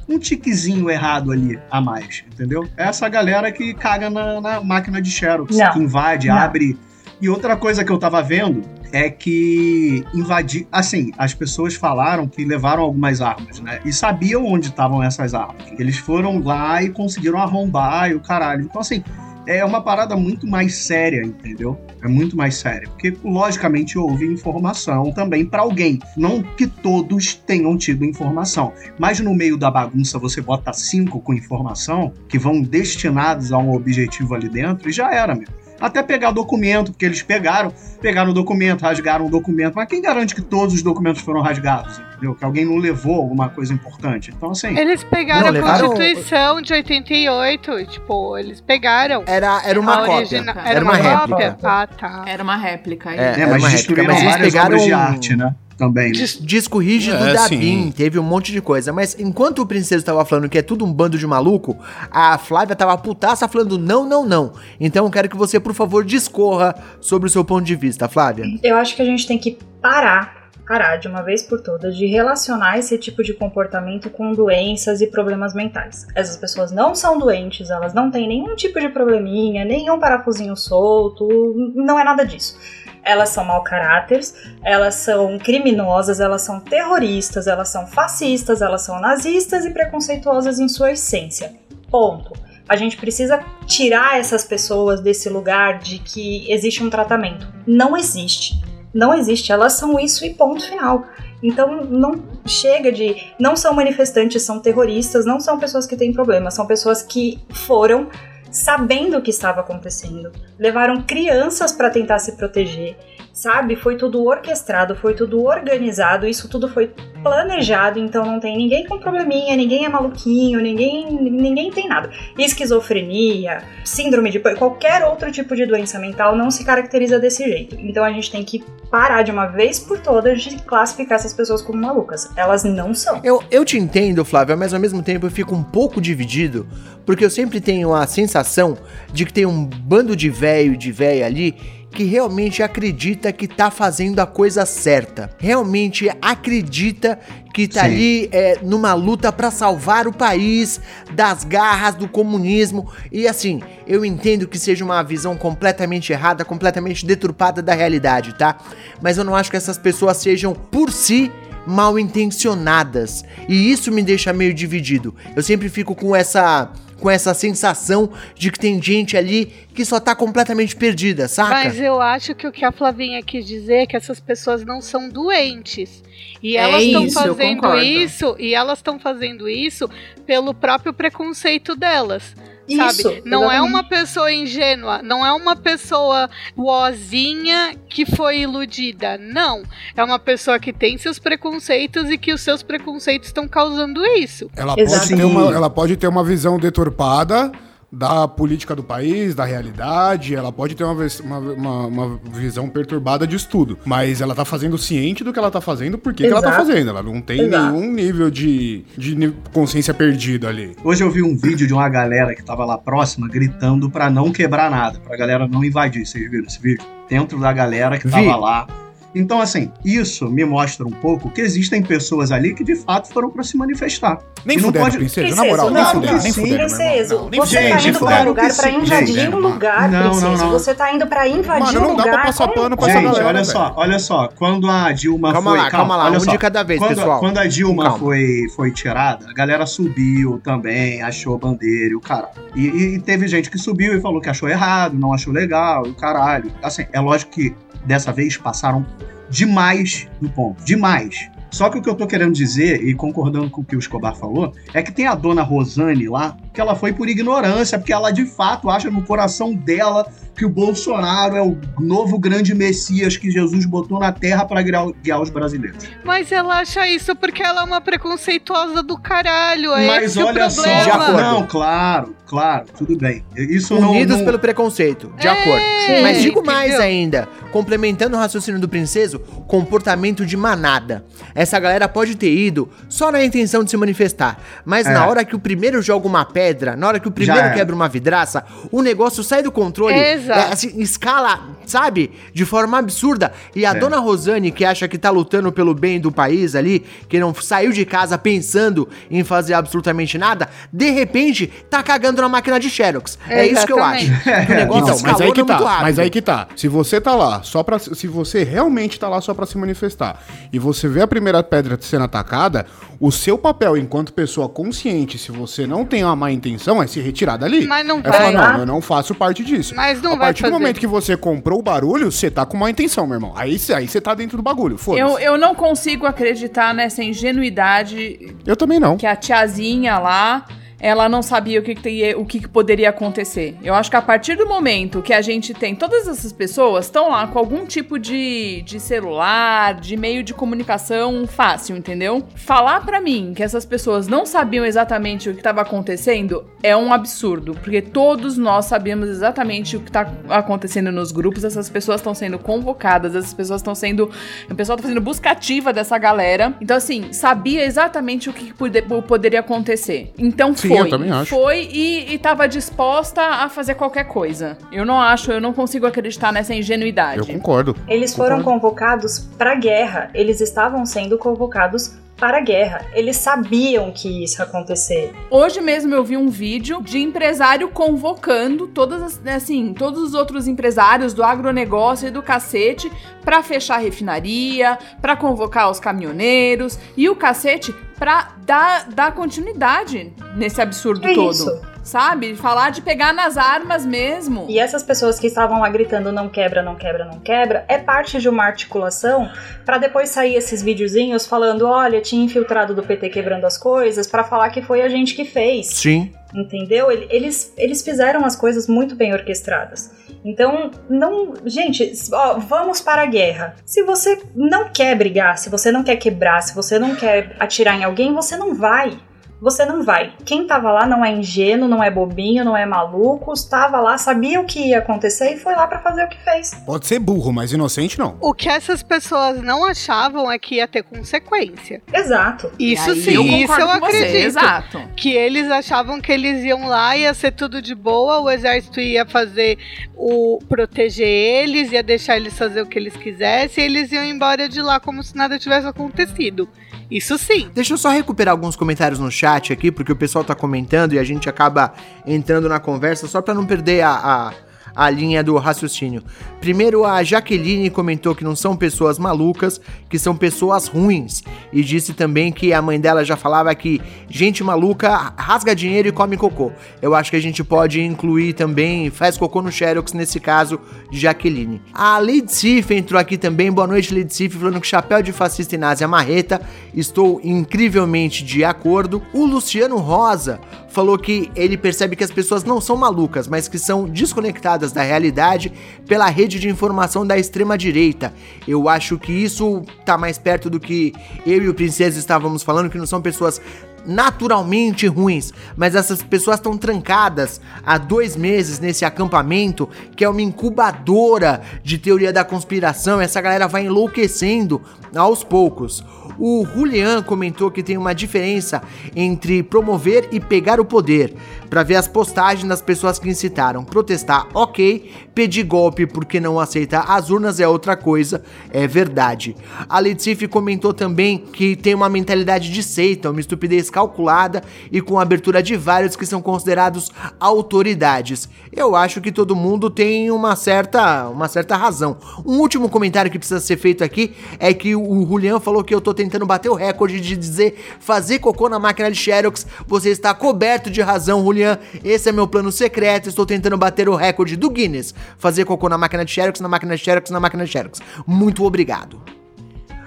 um, um tiquezinho errado ali a mais, entendeu? É essa galera que caga na, na máquina de Xerox, Não. que invade, Não. abre. E outra coisa que eu tava vendo é que invadir. Assim, as pessoas falaram que levaram algumas armas, né? E sabiam onde estavam essas armas. Eles foram lá e conseguiram arrombar e o caralho. Então, assim, é uma parada muito mais séria, entendeu? É muito mais séria. Porque, logicamente, houve informação também para alguém. Não que todos tenham tido informação. Mas no meio da bagunça você bota cinco com informação que vão destinados a um objetivo ali dentro e já era, meu até pegar documento, porque eles pegaram, pegaram o documento, rasgaram o documento, mas quem garante que todos os documentos foram rasgados, entendeu? Que alguém não levou alguma coisa importante. Então, assim. Eles pegaram Não, a Constituição de 88, tipo, eles pegaram. Era, era uma cópia. origina- Era, uma, réplica. cópia? Ah, tá. Era uma réplica. É, É, era mas uma réplica, destruíram mas eles várias pegaram obras de arte, né? Também. né? Dis- Disco rígido É, da sim. BIM, teve um monte de coisa. Mas enquanto o Princeso tava falando que é tudo um bando de maluco, a Flávia tava putaça falando não, não, não. Então eu quero que você, por favor, discorra sobre o seu ponto de vista, Flávia. Eu acho que a gente tem que parar, parar de uma vez por todas, de relacionar esse tipo de comportamento com doenças e problemas mentais. Essas pessoas não são doentes, elas não têm nenhum tipo de probleminha, nenhum parafusinho solto, não é nada disso. Elas são mau caráteres, elas são criminosas, elas são terroristas, elas são fascistas, elas são nazistas e preconceituosas em sua essência. Ponto. A gente precisa tirar essas pessoas desse lugar de que existe um tratamento. Não existe. Não existe. Elas são isso e ponto final. Então não chega de. Não são manifestantes, são terroristas, não são pessoas que têm problemas, são pessoas que foram sabendo o que estava acontecendo. Levaram crianças para tentar se proteger. Sabe? Foi tudo orquestrado, foi tudo organizado, isso tudo foi planejado, então não tem ninguém com probleminha, ninguém é maluquinho, ninguém, ninguém tem nada. Esquizofrenia, síndrome de qualquer outro tipo de doença mental não se caracteriza desse jeito. Então a gente tem que parar de uma vez por todas de classificar essas pessoas como malucas. Elas não são. Eu, eu te entendo, Flávia, mas ao mesmo tempo eu fico um pouco dividido, porque eu sempre tenho a sensação de que tem um bando de velho de véia ali que realmente acredita que tá fazendo a coisa certa. Realmente acredita que tá Sim. ali é, numa luta pra salvar o país das garras do comunismo. E assim, eu entendo que seja uma visão completamente errada, completamente deturpada da realidade, tá? Mas eu não acho que essas pessoas sejam por si mal intencionadas. E isso me deixa meio dividido. Eu sempre fico com essa com essa sensação de que tem gente ali que só tá completamente perdida, saca? Mas eu acho que o que a Flavinha quis dizer é que essas pessoas não são doentes. E É elas estão eu fazendo isso, e elas estão fazendo isso pelo próprio preconceito delas. Isso, sabe? Não é exatamente. uma pessoa ingênua, não é uma pessoa boazinha que foi iludida. Não. É uma pessoa que tem seus preconceitos e que os seus preconceitos estão causando isso. Ela Exato. pode, ter uma, ela pode ter uma visão deturpada da política do país, da realidade, ela pode ter uma, uma, uma- uma visão perturbada disso tudo. Mas ela tá fazendo ciente do que ela tá fazendo, por que ela tá fazendo. Ela não tem Exato. nenhum nível de, de consciência perdida ali. Hoje eu vi um vídeo de uma galera que tava lá próxima gritando pra não quebrar nada, pra galera não invadir. Vocês viram esse vídeo? Dentro da galera que Vi. tava lá. Então, assim, isso me mostra um pouco que existem pessoas ali que de fato foram pra se manifestar. Nem fuderam, pode- princesa, na moral, nem não, nem fuderam, meu irmão. Princeso, Não, nem você fuderam. tá Gente, indo pra um lugar sim, invadir gente. um lugar, Não, não, Princeso. não. Você tá indo pra invadir Mano, um não dá lugar. pra passar como pano pra essa Gente, galera, olha velho. só, olha só. Quando a Dilma Calma foi. lá, calma lá, olha um só. de cada vez, quando, pessoal. Quando a Dilma Calma. foi, foi tirada, a galera subiu também, achou bandeira e o caralho. E, e- e teve gente que subiu e falou que achou errado, não achou legal e o caralho. Assim, é lógico que dessa vez passaram demais no ponto. Demais. Só que o que eu tô querendo dizer, e concordando com o que o Escobar falou, é que tem a dona Rosane lá, que ela foi por ignorância, porque ela de fato acha no coração dela que o Bolsonaro é o novo grande messias que Jesus botou na terra para guiar, os brasileiros. Mas ela acha isso porque ela é uma preconceituosa do caralho. É Mas esse o olha só, De problema. acordo. não, claro, claro, tudo bem. Isso Unidos não, não... pelo preconceito, de É, acordo. Mas digo entendeu? mais ainda, complementando o raciocínio do princeso, comportamento de manada. Essa galera pode ter ido só na intenção de se manifestar, mas É. na hora que o primeiro joga uma pedra, na hora que o primeiro era. quebra uma vidraça, o negócio sai do controle, é, assim, escala, sabe, de forma absurda. E a É. dona Rosane, que acha que tá lutando pelo bem do país ali, que não saiu de casa pensando em fazer absolutamente nada, de repente tá cagando na máquina de Xerox. É isso que eu acho. Exatamente. Que o negócio Então, mas aí que muito tá, rápido. mas aí que tá. Se você tá lá só para se você realmente tá lá só para se manifestar e você vê a primeira pedra sendo atacada, o seu papel enquanto pessoa consciente, se você não tem uma má intenção, é se retirar dali. Mas não é vai. falar, não, eu não faço parte disso. Mas não a vai partir fazer. do momento que você comprou o barulho, você tá com má intenção, meu irmão. Aí você aí você tá dentro do bagulho, Eu, foda-se. eu não consigo acreditar nessa ingenuidade Eu também não. que a tiazinha lá, ela não sabia o que, que, teria- o que, que poderia acontecer. Eu acho que a partir do momento que a gente tem todas essas pessoas estão lá com algum tipo de, de celular, de meio de comunicação fácil, entendeu? Falar pra mim que essas pessoas não sabiam exatamente o que estava acontecendo é um absurdo, porque todos nós sabíamos exatamente o que tá acontecendo nos grupos, essas pessoas estão sendo convocadas, essas pessoas estão sendo, o pessoal tá fazendo busca ativa dessa galera. Então assim, sabia exatamente o que pode- poderia acontecer. Então Sim, foi. eu também acho. Foi e, e tava disposta a fazer qualquer coisa. Eu não acho, eu não consigo acreditar nessa ingenuidade. Eu concordo. Eles foram Concordo. convocados para guerra. Eles estavam sendo convocados para a guerra. Eles sabiam que isso ia acontecer. Hoje mesmo eu vi um vídeo de empresário convocando todas as, assim, todos os outros empresários do agronegócio e do cacete pra fechar a refinaria, pra convocar os caminhoneiros e o cacete pra dar, dar continuidade nesse absurdo Que todo. isso? Sabe? Falar de pegar nas armas mesmo. E essas pessoas que estavam lá gritando não quebra, não quebra, não quebra, é parte de uma articulação para depois sair esses videozinhos falando, olha, tinha infiltrado do PT quebrando as coisas, para falar que foi a gente que fez. Sim. Entendeu? Ele- Eles, eles fizeram as coisas muito bem orquestradas. Então, não. Gente, ó, vamos para a guerra. Se você não quer brigar, se você não quer quebrar, se você não quer atirar em alguém, você não vai. Você não vai. Quem tava lá não é ingênuo, não é bobinho, não é maluco, estava lá, sabia o que ia acontecer e foi lá para fazer o que fez. Pode ser burro, mas inocente não. O que essas pessoas não achavam é que ia ter consequência. Exato. Isso Aí sim, eu isso eu com você, acredito. Exato. Que eles achavam que eles iam lá, ia ser tudo de boa, o exército ia fazer o proteger eles, ia deixar eles fazer o que eles quisessem, e eles iam embora de lá como se nada tivesse acontecido. Isso sim. Deixa eu só recuperar alguns comentários no chat aqui, porque o pessoal tá comentando e a gente acaba entrando na conversa só pra não perder a, a, a linha do raciocínio. Primeiro, a Jaqueline comentou que não são pessoas malucas, que são pessoas ruins. E disse também que a mãe dela já falava que gente maluca rasga dinheiro e come cocô. Eu acho que a gente pode incluir também, faz cocô no Xerox nesse caso de Jaqueline. A Lady Sif entrou aqui também. Boa noite, Lady Sif, falando que chapéu de fascista e nazi marreta. Estou incrivelmente de acordo. O Luciano Rosa falou que ele percebe que as pessoas não são malucas, mas que são desconectadas da realidade pela rede de informação da extrema direita. Eu acho que isso tá mais perto do que eu e o Princesa estávamos falando, que não são pessoas naturalmente ruins, mas essas pessoas estão trancadas há dois meses nesse acampamento que é uma incubadora de teoria da conspiração. Essa galera vai enlouquecendo aos poucos. O Julian comentou que tem uma diferença entre promover e pegar o poder, para ver as postagens das pessoas que incitaram. Protestar, ok, pedir golpe porque não aceita as urnas é outra coisa, é verdade. A Letícia comentou também que tem uma mentalidade de seita, uma estupidez calculada e com abertura de vários que são considerados autoridades. Eu acho que todo mundo tem uma certa, uma certa razão. Um último comentário que precisa ser feito aqui é que o Julian falou que eu tô tentando bater o recorde de dizer fazer cocô na máquina de Xerox. Você está coberto de razão, Julian. Esse é meu plano secreto. Estou tentando bater o recorde do Guinness. Fazer cocô na máquina de Xerox, na máquina de Xerox, na máquina de Xerox. Muito obrigado.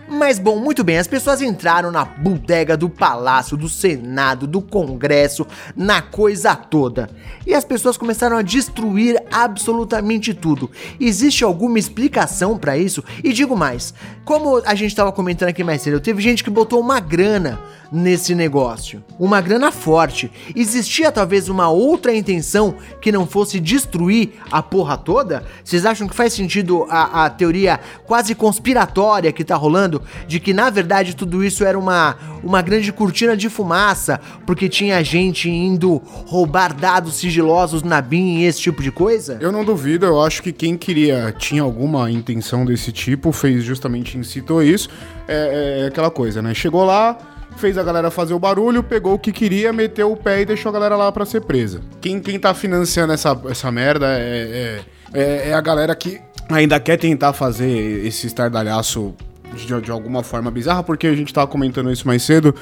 Mas bom, muito bem, as pessoas entraram na bodega do palácio, do senado, do congresso, na coisa toda. E as pessoas começaram a destruir absolutamente tudo. Existe alguma explicação pra isso? E digo mais, como a gente tava comentando aqui mais cedo, teve gente que botou uma grana nesse negócio. Uma grana forte. Existia talvez uma outra intenção que não fosse destruir a porra toda? Vocês acham que faz sentido a, a teoria quase conspiratória que tá rolando de que na verdade tudo isso era uma, uma grande cortina de fumaça porque tinha gente indo roubar dados sigilosos na BIM e esse tipo de coisa? Eu não duvido, eu acho que quem queria, tinha alguma intenção desse tipo, fez justamente, incitou isso. É, é aquela coisa, né? Chegou lá, fez a galera fazer o barulho, pegou o que queria, meteu o pé e deixou a galera lá pra ser presa. Quem, quem tá financiando essa, essa merda é, é, é- é a galera que ainda quer tentar fazer esse estardalhaço de, de alguma forma bizarra, porque a gente tava comentando isso mais cedo.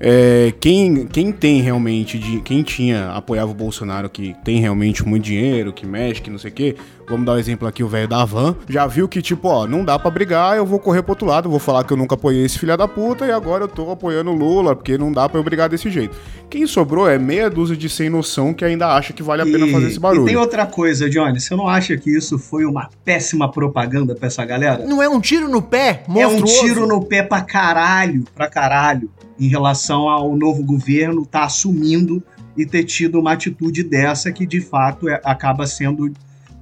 É, quem, quem tem realmente, de, quem tinha, apoiava o Bolsonaro, que tem realmente muito dinheiro, que mexe, que não sei o quê, vamos dar o um exemplo aqui, o velho da Van, já viu que, tipo, ó, não dá para brigar, eu vou correr pro outro lado, vou falar que eu nunca apoiei esse filho da puta e agora eu tô apoiando o Lula, porque não dá para eu brigar desse jeito. Quem sobrou é meia dúzia de sem noção que ainda acha que vale a pena E- fazer esse barulho. E tem outra coisa, Johnny, você não acha que isso foi uma péssima propaganda pra essa galera? Não é um tiro no pé É um monstruoso? tiro no pé pra caralho, pra caralho, em relação ao novo governo tá assumindo e ter tido uma atitude dessa que de fato é- acaba sendo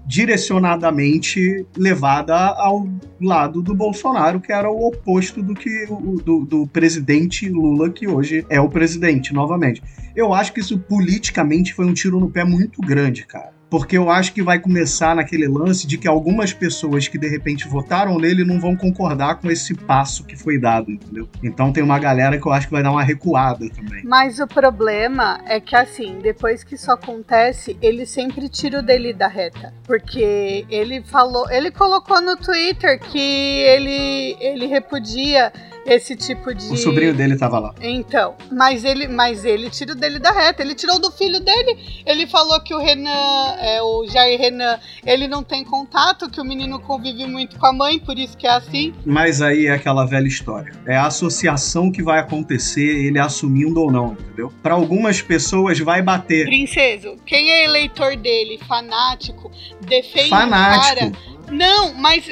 direcionadamente levada ao lado do Bolsonaro, que era o oposto do que o do, do presidente Lula, que hoje é o presidente novamente. Eu acho que isso politicamente foi um tiro no pé muito grande, cara. Porque eu acho que vai começar naquele lance de que algumas pessoas que de repente votaram nele não vão concordar com esse passo que foi dado, entendeu? Então tem uma galera que eu acho que vai dar uma recuada também. Mas o problema é que, assim, depois que isso acontece, ele sempre tira o dele da reta. Porque ele falou, ele colocou no Twitter que ele, ele repudia esse tipo de. O sobrinho dele tava lá. Então, mas ele, mas ele tira o dele da reta. Ele tirou do filho dele. Ele falou que o Renan, é, o Jair Renan, ele não tem contato, que o menino convive muito com a mãe, por isso que é assim. Mas aí é aquela velha história. É a associação que vai acontecer, ele assumindo ou não, entendeu? Para algumas pessoas vai bater. Princeso, quem é eleitor dele, fanático, defende o Fanático. cara. Não, mas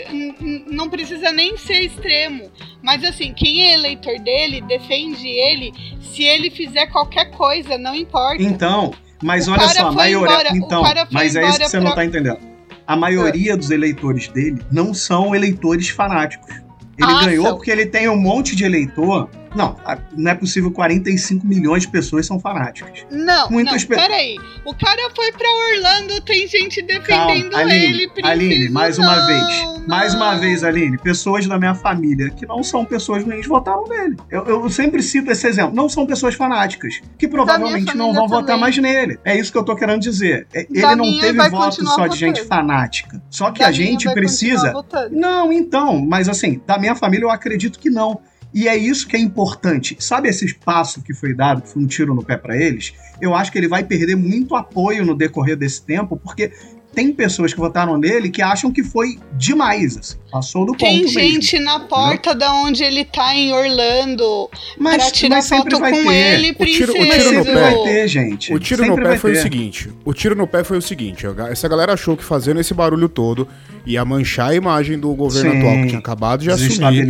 não precisa nem ser extremo. Mas assim, quem é eleitor dele defende ele se ele fizer qualquer coisa, não importa. Então, mas O olha só, a maioria. embora, então, mas é isso que você não pra- tá entendendo. A maioria dos eleitores dele não são eleitores fanáticos. Ele Ah, ganhou são. porque ele tem um monte de eleitor. Não, não é possível 45 milhões de pessoas são fanáticas. Não, Muitas não, pe- peraí. O cara foi pra Orlando, tem gente Calma, defendendo Aline, ele, princesa. Aline, mais uma não, vez. Mais uma não. vez, Aline, pessoas da minha família que não são pessoas ruins votaram nele. Eu, eu sempre cito esse exemplo. Não são pessoas fanáticas, que provavelmente não vão votar também. mais nele. É isso que eu tô querendo dizer. É- Ele Da não teve voto só de gente votando. fanática. Só que Da a gente precisa. votando. Não, então, mas assim, da minha família eu acredito que não. E é isso que é importante. Sabe esse espaço que foi dado, que foi um tiro no pé pra eles? Eu acho que ele vai perder muito apoio no decorrer desse tempo, porque tem pessoas que votaram nele que acham que foi demais, assim. Passou do ponto Tem mesmo. gente na porta da onde ele tá em Orlando pra mas, tirar mas foto vai com ter. ele, O tiro- o princesa. tiro no Sempre pé. vai ter, gente. O tiro Sempre no pé foi ter. o seguinte: o tiro no pé foi o seguinte, essa galera achou que fazendo esse barulho todo ia manchar a imagem do governo Sim. atual que tinha acabado de assumir.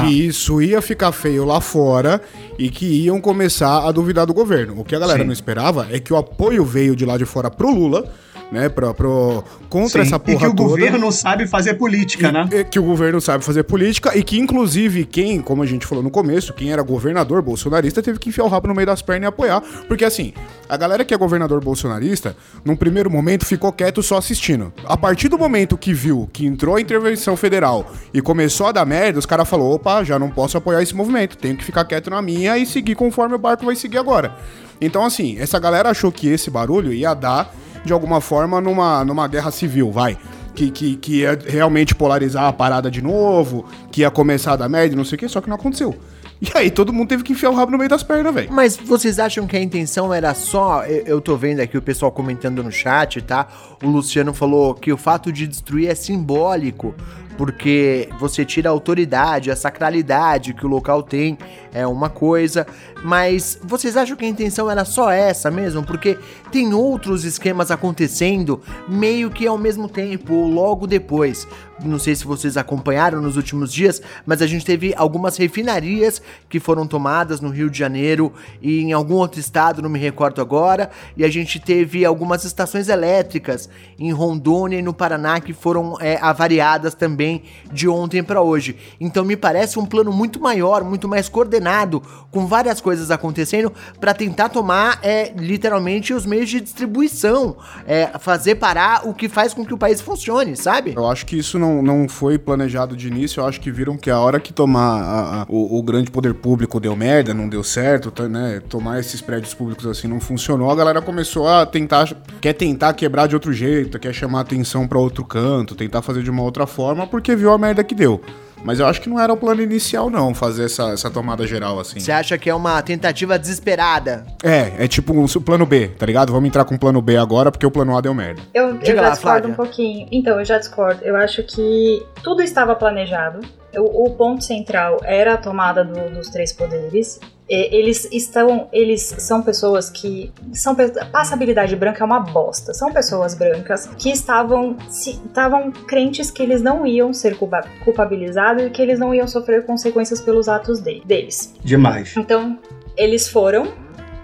Que isso ia ficar feio lá fora e que iam começar a duvidar do governo. O que a galera Sim. não esperava é que o apoio veio de lá de fora pro Lula, né? Pro, contra Sim. essa porra e que o toda. governo sabe fazer política, né? E- e que o governo sabe fazer política e que, inclusive, quem, como a gente falou no começo, quem era governador bolsonarista teve que enfiar o rabo no meio das pernas e apoiar. Porque, assim, a galera que é governador bolsonarista, num primeiro momento ficou quieto só assistindo. A partir do momento que viu que entrou a intervenção federal e começou a dar merda, os caras falaram: opa, já não posso apoiar esse movimento, tenho que ficar quieto na minha e seguir conforme o barco vai seguir agora. Então, assim, essa galera achou que esse barulho ia dar, de alguma forma, numa, numa guerra civil, vai que, que, que ia realmente polarizar a parada de novo, que ia começar a dar merda, e não sei o que, só que não aconteceu. E aí todo mundo teve que enfiar o rabo no meio das pernas, velho. Mas vocês acham que a intenção era só. Eu, eu tô vendo aqui o pessoal comentando no chat, tá? O Luciano falou que o fato de destruir é simbólico. Porque você tira a autoridade, a sacralidade que o local tem, é uma coisa. Mas vocês acham que a intenção era só essa mesmo? Porque tem outros esquemas acontecendo meio que ao mesmo tempo, ou logo depois. Não sei se vocês acompanharam nos últimos dias, mas a gente teve algumas refinarias que foram tomadas no Rio de Janeiro e em algum outro estado, não me recordo agora. E a gente teve algumas estações elétricas em Rondônia e no Paraná que foram é, avariadas também de ontem para hoje. Então me parece um plano muito maior, muito mais coordenado, com várias coisas acontecendo para tentar tomar é, literalmente os meios de distribuição, é, fazer parar o que faz com que o país funcione, sabe? Eu acho que isso não, não foi planejado de início. Eu acho que viram que a hora que tomar a- a- o, o grande poder público deu merda, não deu certo, tá, né? Tomar esses prédios públicos assim não funcionou. A galera começou a tentar, quer tentar quebrar de outro jeito, quer chamar atenção pra outro canto, tentar fazer de uma outra forma, porque viu a merda que deu. Mas eu acho que não era o plano inicial, não, fazer essa, essa tomada geral assim. Você acha que é uma tentativa desesperada? É, é tipo um su- plano B, tá ligado? Vamos entrar com o plano B agora, porque o plano A deu merda. Eu, eu já lá, discordo Flávia. um pouquinho. Então, eu já discordo. Eu acho que tudo estava planejado. O, o ponto central era a tomada do- dos três poderes. E Eles estão, eles são pessoas que são passabilidade branca é uma bosta. São pessoas brancas que estavam se- estavam crentes que eles não iam ser culpa- culpabilizados e que eles não iam sofrer consequências pelos atos de- deles. Demais. Então, eles foram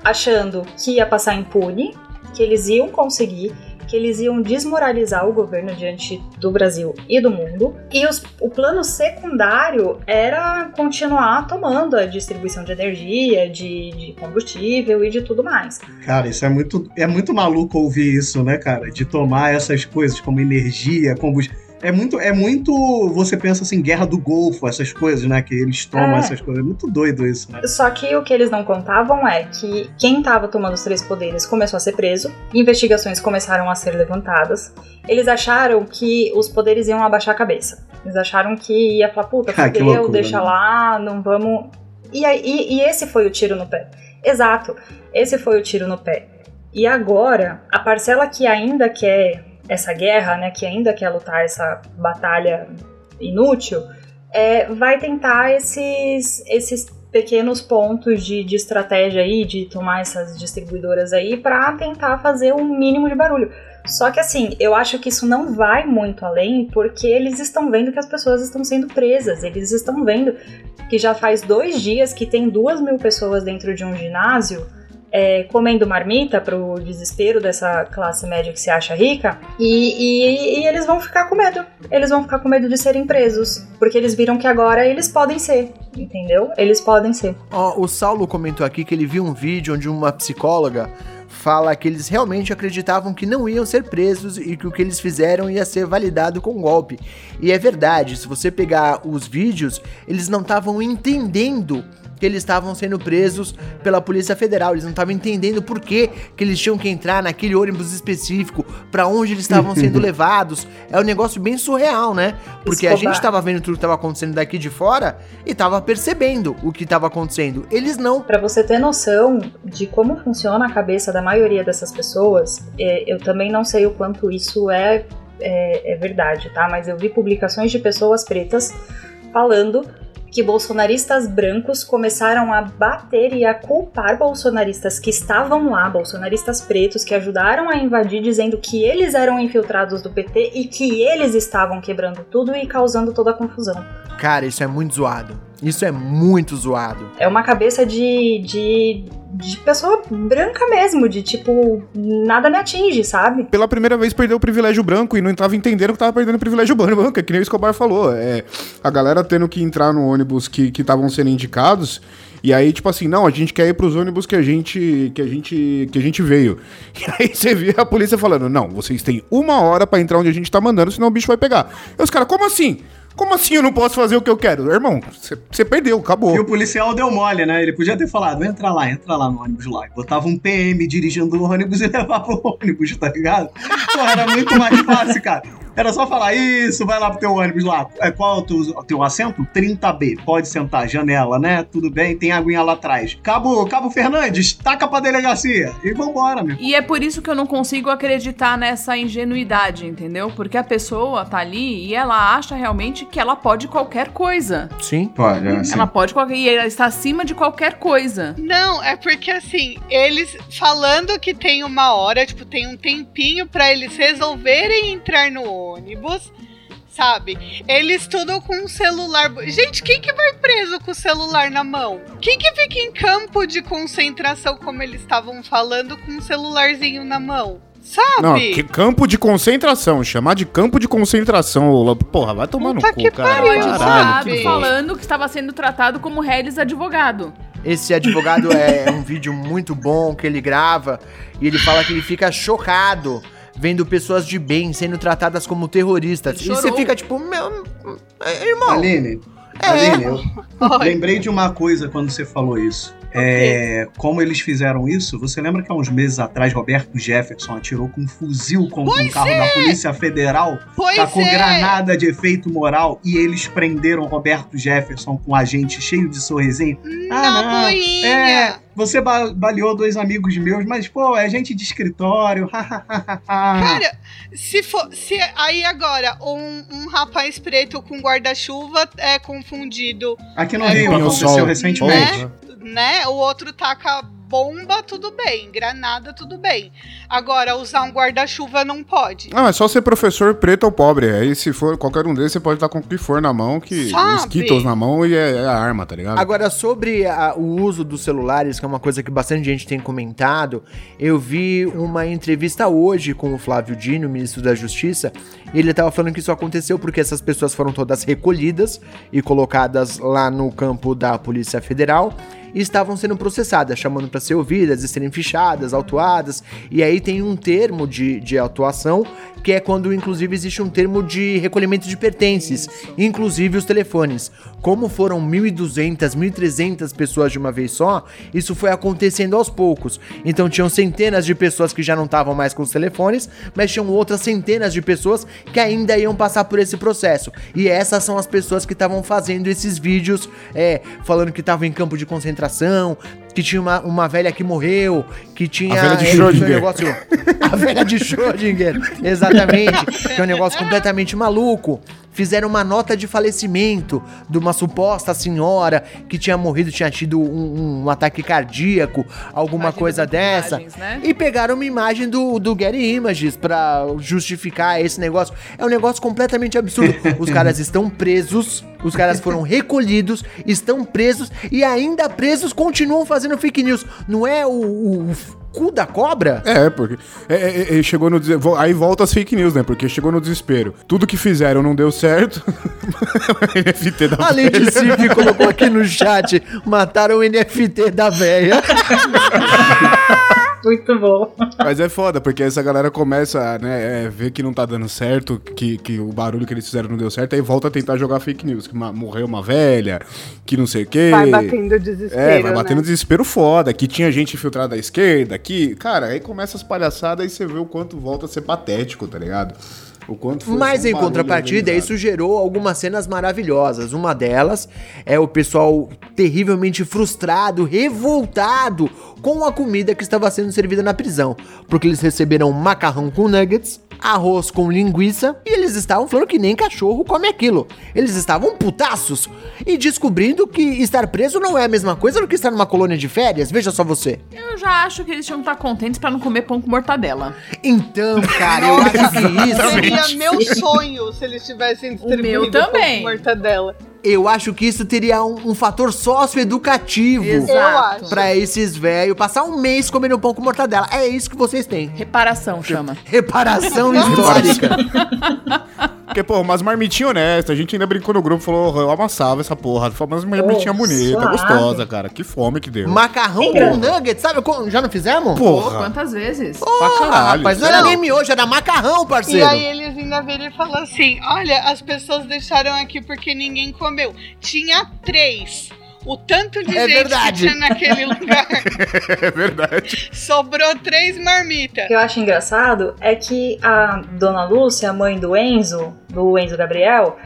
achando que ia passar impune, que eles iam conseguir, que eles iam desmoralizar o governo diante do Brasil e do mundo. E os- o plano secundário era continuar tomando a distribuição de energia, de, de combustível e de tudo mais. Cara, isso é muito, é muito maluco ouvir isso, né, cara? De tomar essas coisas como energia, combustível. É muito, é muito. Você pensa assim, guerra do Golfo, essas coisas, né? Que eles tomam É. essas coisas. É muito doido isso, né? Só que o que eles não contavam é que quem estava tomando os três poderes começou a ser preso, investigações começaram a ser levantadas. Eles acharam que os poderes iam abaixar a cabeça. Eles acharam que ia falar, puta, Ah, fudeu, loucura, deixa né? lá, não vamos. E, aí, e, e esse foi o tiro no pé. Exato, esse foi o tiro no pé. E agora, a parcela que ainda quer essa guerra, né, que ainda quer lutar essa batalha inútil, é, vai tentar esses, esses pequenos pontos de, de estratégia aí, de tomar essas distribuidoras aí, pra tentar fazer um mínimo de barulho. Só que assim, eu acho que isso não vai muito além, porque eles estão vendo que as pessoas estão sendo presas, eles estão vendo que já faz dois dias que tem duas mil pessoas dentro de um ginásio é, comendo marmita pro desespero dessa classe média que se acha rica, e, e- e eles vão ficar com medo. Eles vão ficar com medo de serem presos, porque eles viram que agora eles podem ser, entendeu? Eles podem ser. Ó, o Saulo comentou aqui que ele viu um vídeo onde uma psicóloga fala que eles realmente acreditavam que não iam ser presos e que o que eles fizeram ia ser validado com golpe. E é verdade, se você pegar os vídeos, eles não estavam entendendo que eles estavam sendo presos pela Polícia Federal. Eles não estavam entendendo por que, que eles tinham que entrar naquele ônibus específico, pra onde eles estavam sendo levados. É um negócio bem surreal, né? Porque a Escobar. gente tava vendo tudo que tava acontecendo daqui de fora e tava percebendo o que tava acontecendo. Eles não. Pra você ter noção de como funciona a cabeça da maioria dessas pessoas, é, eu também não sei o quanto isso é, é, é verdade, tá? Mas eu vi publicações de pessoas pretas falando que bolsonaristas brancos começaram a bater e a culpar bolsonaristas que estavam lá, bolsonaristas pretos que ajudaram a invadir, dizendo que eles eram infiltrados do PT e que eles estavam quebrando tudo e causando toda a confusão. Cara, isso é muito zoado. Isso é muito zoado. É uma cabeça de, de, de pessoa branca mesmo, de tipo, nada me atinge, sabe? Pela primeira vez perdeu o privilégio branco e não tava entendendo que tava perdendo o privilégio branco, é que nem o Escobar falou. É, a galera tendo que entrar no ônibus que estavam sendo indicados. E aí, tipo assim, não, a gente quer ir pros ônibus que a gente que a gente que a gente veio. E aí você vê a polícia falando: "Não, vocês têm uma hora pra entrar onde a gente tá mandando, senão o bicho vai pegar". E os caras: "Como assim? Como assim eu não posso fazer o que eu quero?" Irmão, você- perdeu, acabou. E o policial deu mole, né? Ele podia ter falado, entra lá, entra lá no ônibus lá. Botava um PM dirigindo o ônibus e levava o ônibus, tá ligado? Pô, era muito mais fácil, cara. Era só falar, isso, vai lá pro teu ônibus lá. É, qual é o teu, teu assento? 30B. Pode sentar, janela, né? Tudo bem, tem aguinha lá atrás. Cabo, Cabo Fernandes, taca pra delegacia. E vambora, meu. E é por isso que eu não consigo acreditar nessa ingenuidade, entendeu? Porque a pessoa tá ali e ela acha realmente que ela pode qualquer coisa. Sim. Pode, é Ela pode qualquer. E ela está acima de qualquer coisa. Não, é porque assim, eles falando que tem uma hora, tipo, tem um tempinho pra eles resolverem entrar no ônibus, sabe? Eles tudo com um celular. Gente, quem que vai preso com o celular na mão? Quem que fica em campo de concentração, como eles estavam falando, com um celularzinho na mão? Sabe? Não, que campo de concentração. Chamar de campo de concentração, Lobo. Porra, vai tomar no Puta cu, que cara. pariu, O Caralho, advogado que- falando que estava sendo tratado como Harris advogado. Esse advogado é um vídeo muito bom que ele grava e ele fala que ele fica chocado vendo pessoas de bem sendo tratadas como terroristas. Ele E você fica tipo, meu, irmão, Aline, É. Aline, eu lembrei de uma coisa quando você falou isso. É, como eles fizeram isso, você lembra que há uns meses atrás Roberto Jefferson atirou com um fuzil contra um Pois carro da Polícia Federal, Pois tacou é. granada de efeito moral e eles prenderam Roberto Jefferson com um agente cheio de sorrisinho? Na não, boinha. É, você ba- baleou dois amigos meus, mas pô, é gente de escritório. Cara, se for. Se aí agora um, um rapaz preto com guarda-chuva é confundido, Aqui no É, Rio aconteceu recentemente. Porra. Né? O outro taca bomba, tudo bem. Granada, tudo bem. Agora, usar um guarda-chuva não pode. Não, é só ser professor preto ou pobre. Aí se for qualquer um deles, você pode estar com o que for na mão, que os Skittles na mão e é, é a arma, tá ligado? Agora, sobre a- o uso dos celulares, que é uma coisa que bastante gente tem comentado, eu vi uma entrevista hoje com o Flávio Dino, ministro da Justiça, e ele tava falando que isso aconteceu porque essas pessoas foram todas recolhidas e colocadas lá no campo da Polícia Federal e estavam sendo processadas, chamando para ser ouvidas e serem fichadas, autuadas, e aí tem um termo de, de autuação que é quando, inclusive, existe um termo de recolhimento de pertences, inclusive os telefones. Como foram 1.200, 1.300 pessoas de uma vez só, isso foi acontecendo aos poucos. Então tinham centenas de pessoas que já não estavam mais com os telefones, mas tinham outras centenas de pessoas que ainda iam passar por esse processo. E essas são as pessoas que estavam fazendo esses vídeos, é, falando que estavam em campo de concentração, que tinha uma, uma velha que morreu, que tinha. A velha de é, foi um Schrödinger. negócio- a velha de Schrödinger, exatamente. Que é um negócio completamente maluco. Fizeram uma nota de falecimento de uma suposta senhora que tinha morrido, tinha tido um, um ataque cardíaco, alguma Imagem coisa dessa. imagens, né? E pegaram uma imagem do, do Getty Images pra justificar esse negócio. É um negócio completamente absurdo. Os caras estão presos, os caras foram recolhidos, estão presos e ainda presos continuam fazendo fake news. Não é o- o cu da cobra? É, porque. é, é, é, chegou no. Aí volta as fake news, né? Porque chegou no desespero. Tudo que fizeram não deu certo. NFT da A Lady. Civi colocou aqui no chat: mataram o NFT da véia. Muito bom. Mas é foda, porque essa galera começa a né, é, ver que não tá dando certo, que, que o barulho que eles fizeram não deu certo, aí volta a tentar jogar fake news. Que ma- morreu uma velha, que não sei o quê. Vai batendo desespero. É, vai batendo né? desespero foda, que tinha gente infiltrada da esquerda, que, cara, aí começa as palhaçadas e você vê o quanto volta a ser patético, tá ligado? O quanto foi Mas um em contrapartida, organizado. isso gerou algumas cenas maravilhosas. Uma delas é o pessoal terrivelmente frustrado, revoltado com a comida que estava sendo servida na prisão. Porque eles receberam macarrão com nuggets, arroz com linguiça, e eles estavam falando que nem cachorro come aquilo. Eles estavam putaços e descobrindo que estar preso não é a mesma coisa do que estar numa colônia de férias. Veja só você. Eu já acho que eles tinham que estar contentes pra não comer pão com mortadela. Então, cara, eu acho que isso. Seria meu sonho se eles tivessem distribuído meu também. pão com mortadela. Eu acho que isso teria um, um fator socioeducativo. Exato. Eu acho. Pra esses velhos passar um mês comendo pão com mortadela. É isso que vocês têm. Reparação chama. Reparação histórica. Porque, pô, umas marmitinhas honestas, a gente ainda brincou no grupo, falou, eu amassava essa porra. Falou, mas marmitinha Oh, bonita, suave. gostosa, cara. Que fome que deu. Macarrão com nuggets, sabe? Já não fizemos? Pô, Porra. quantas vezes? Pra Porra, caralho. rapaz, não era nem miojo, era macarrão, E parceiro. aí ainda viram e falam assim: olha, as pessoas deixaram aqui porque ninguém comeu. Tinha três. O tanto de É gente verdade. que tinha naquele lugar. É verdade. Sobrou três marmitas. O que eu acho engraçado é que a dona Lúcia, a mãe do Enzo, do Enzo Gabriel,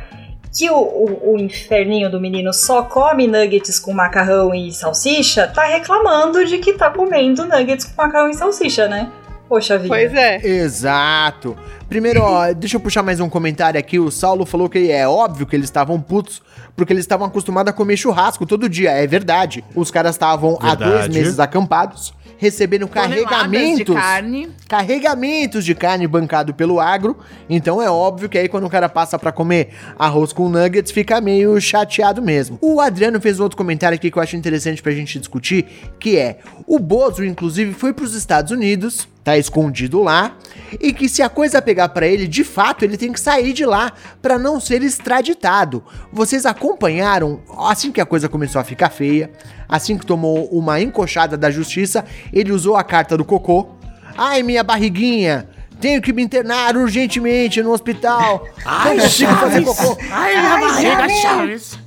que o, o, o inferninho do menino só come nuggets com macarrão e salsicha, tá reclamando de que tá comendo nuggets com macarrão e salsicha, né? Poxa vida. Pois é. Exato. primeiro, ó, deixa eu puxar mais um comentário aqui. O Saulo falou que é óbvio que eles estavam putos, porque eles estavam acostumados a comer churrasco todo dia. É verdade. Os caras estavam há dois meses acampados, recebendo carregamentos. de carne. Carregamentos de carne bancado pelo agro. Então é óbvio que aí quando o cara passa pra comer arroz com nuggets, fica meio chateado mesmo. O Adriano fez um outro comentário aqui que eu acho interessante pra gente discutir, que é: o Bozo, inclusive, foi pros Estados Unidos, tá escondido lá, e que se a coisa pegar pra ele, de fato, ele tem que sair de lá pra não ser extraditado. Vocês acompanharam assim que a coisa começou a ficar feia, assim que tomou uma encoxada da justiça, ele usou a carta do cocô. Ai, minha barriguinha, tenho que me internar urgentemente no hospital. Ai, consigo fazer cocô. Ai, minha barriga, Chaves.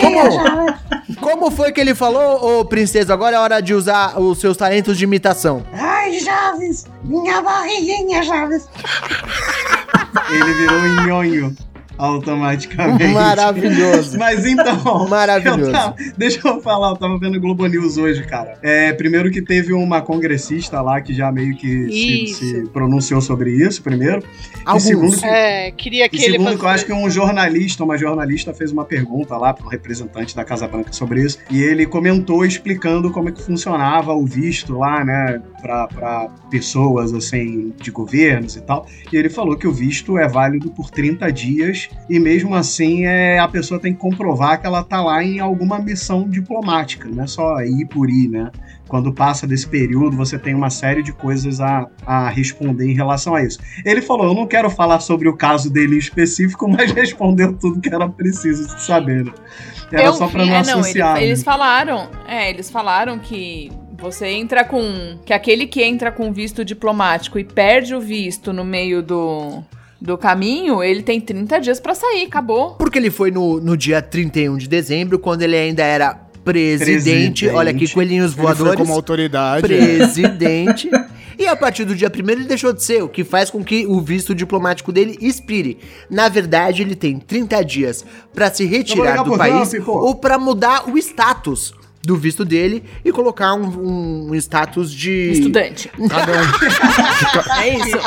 Como, como foi que ele falou, ô princesa? Agora é hora de usar os seus talentos de imitação. Ai, Chaves, minha barriguinha, Chaves. Ele virou um nhonho automaticamente. Maravilhoso. Mas então. Maravilhoso. eu tava- deixa eu falar, eu tava vendo o Globo News hoje, cara. É, primeiro que teve uma congressista lá que já meio que se, se pronunciou sobre isso, primeiro. Alguns. E segundo que, É, queria que e ele segundo que eu acho que um jornalista, uma jornalista fez uma pergunta lá para um representante da Casa Branca sobre isso, e ele comentou explicando como é que funcionava o visto lá, né, para pessoas assim de governos e tal. E ele falou que o visto é válido por 30 dias e mesmo assim é a pessoa tem que comprovar que ela tá lá em alguma missão diplomática, não é só ir por ir, né? Quando passa desse período, você tem uma série de coisas a, a responder em relação a isso. Ele falou: Eu não quero falar sobre o caso dele em específico, mas respondeu tudo que era preciso saber. né? Era Eu só pra vi- não É, não, ele- associar. eles né? falaram, é, eles falaram que você entra com, que aquele que entra com visto diplomático e perde o visto no meio do, do caminho, ele tem 30 dias pra sair, acabou. Porque ele foi no, no dia 31 de dezembro, quando ele ainda era presidente. Presidente. Olha aqui, coelhinhos Ele foi voadores. como autoridade. presidente. E a partir do dia 1 ele deixou de ser, o que faz com que o visto diplomático dele expire. Na verdade, ele tem 30 dias pra se retirar do país ou pra mudar o status do visto dele e colocar um, um status de Estudante. Cada É isso.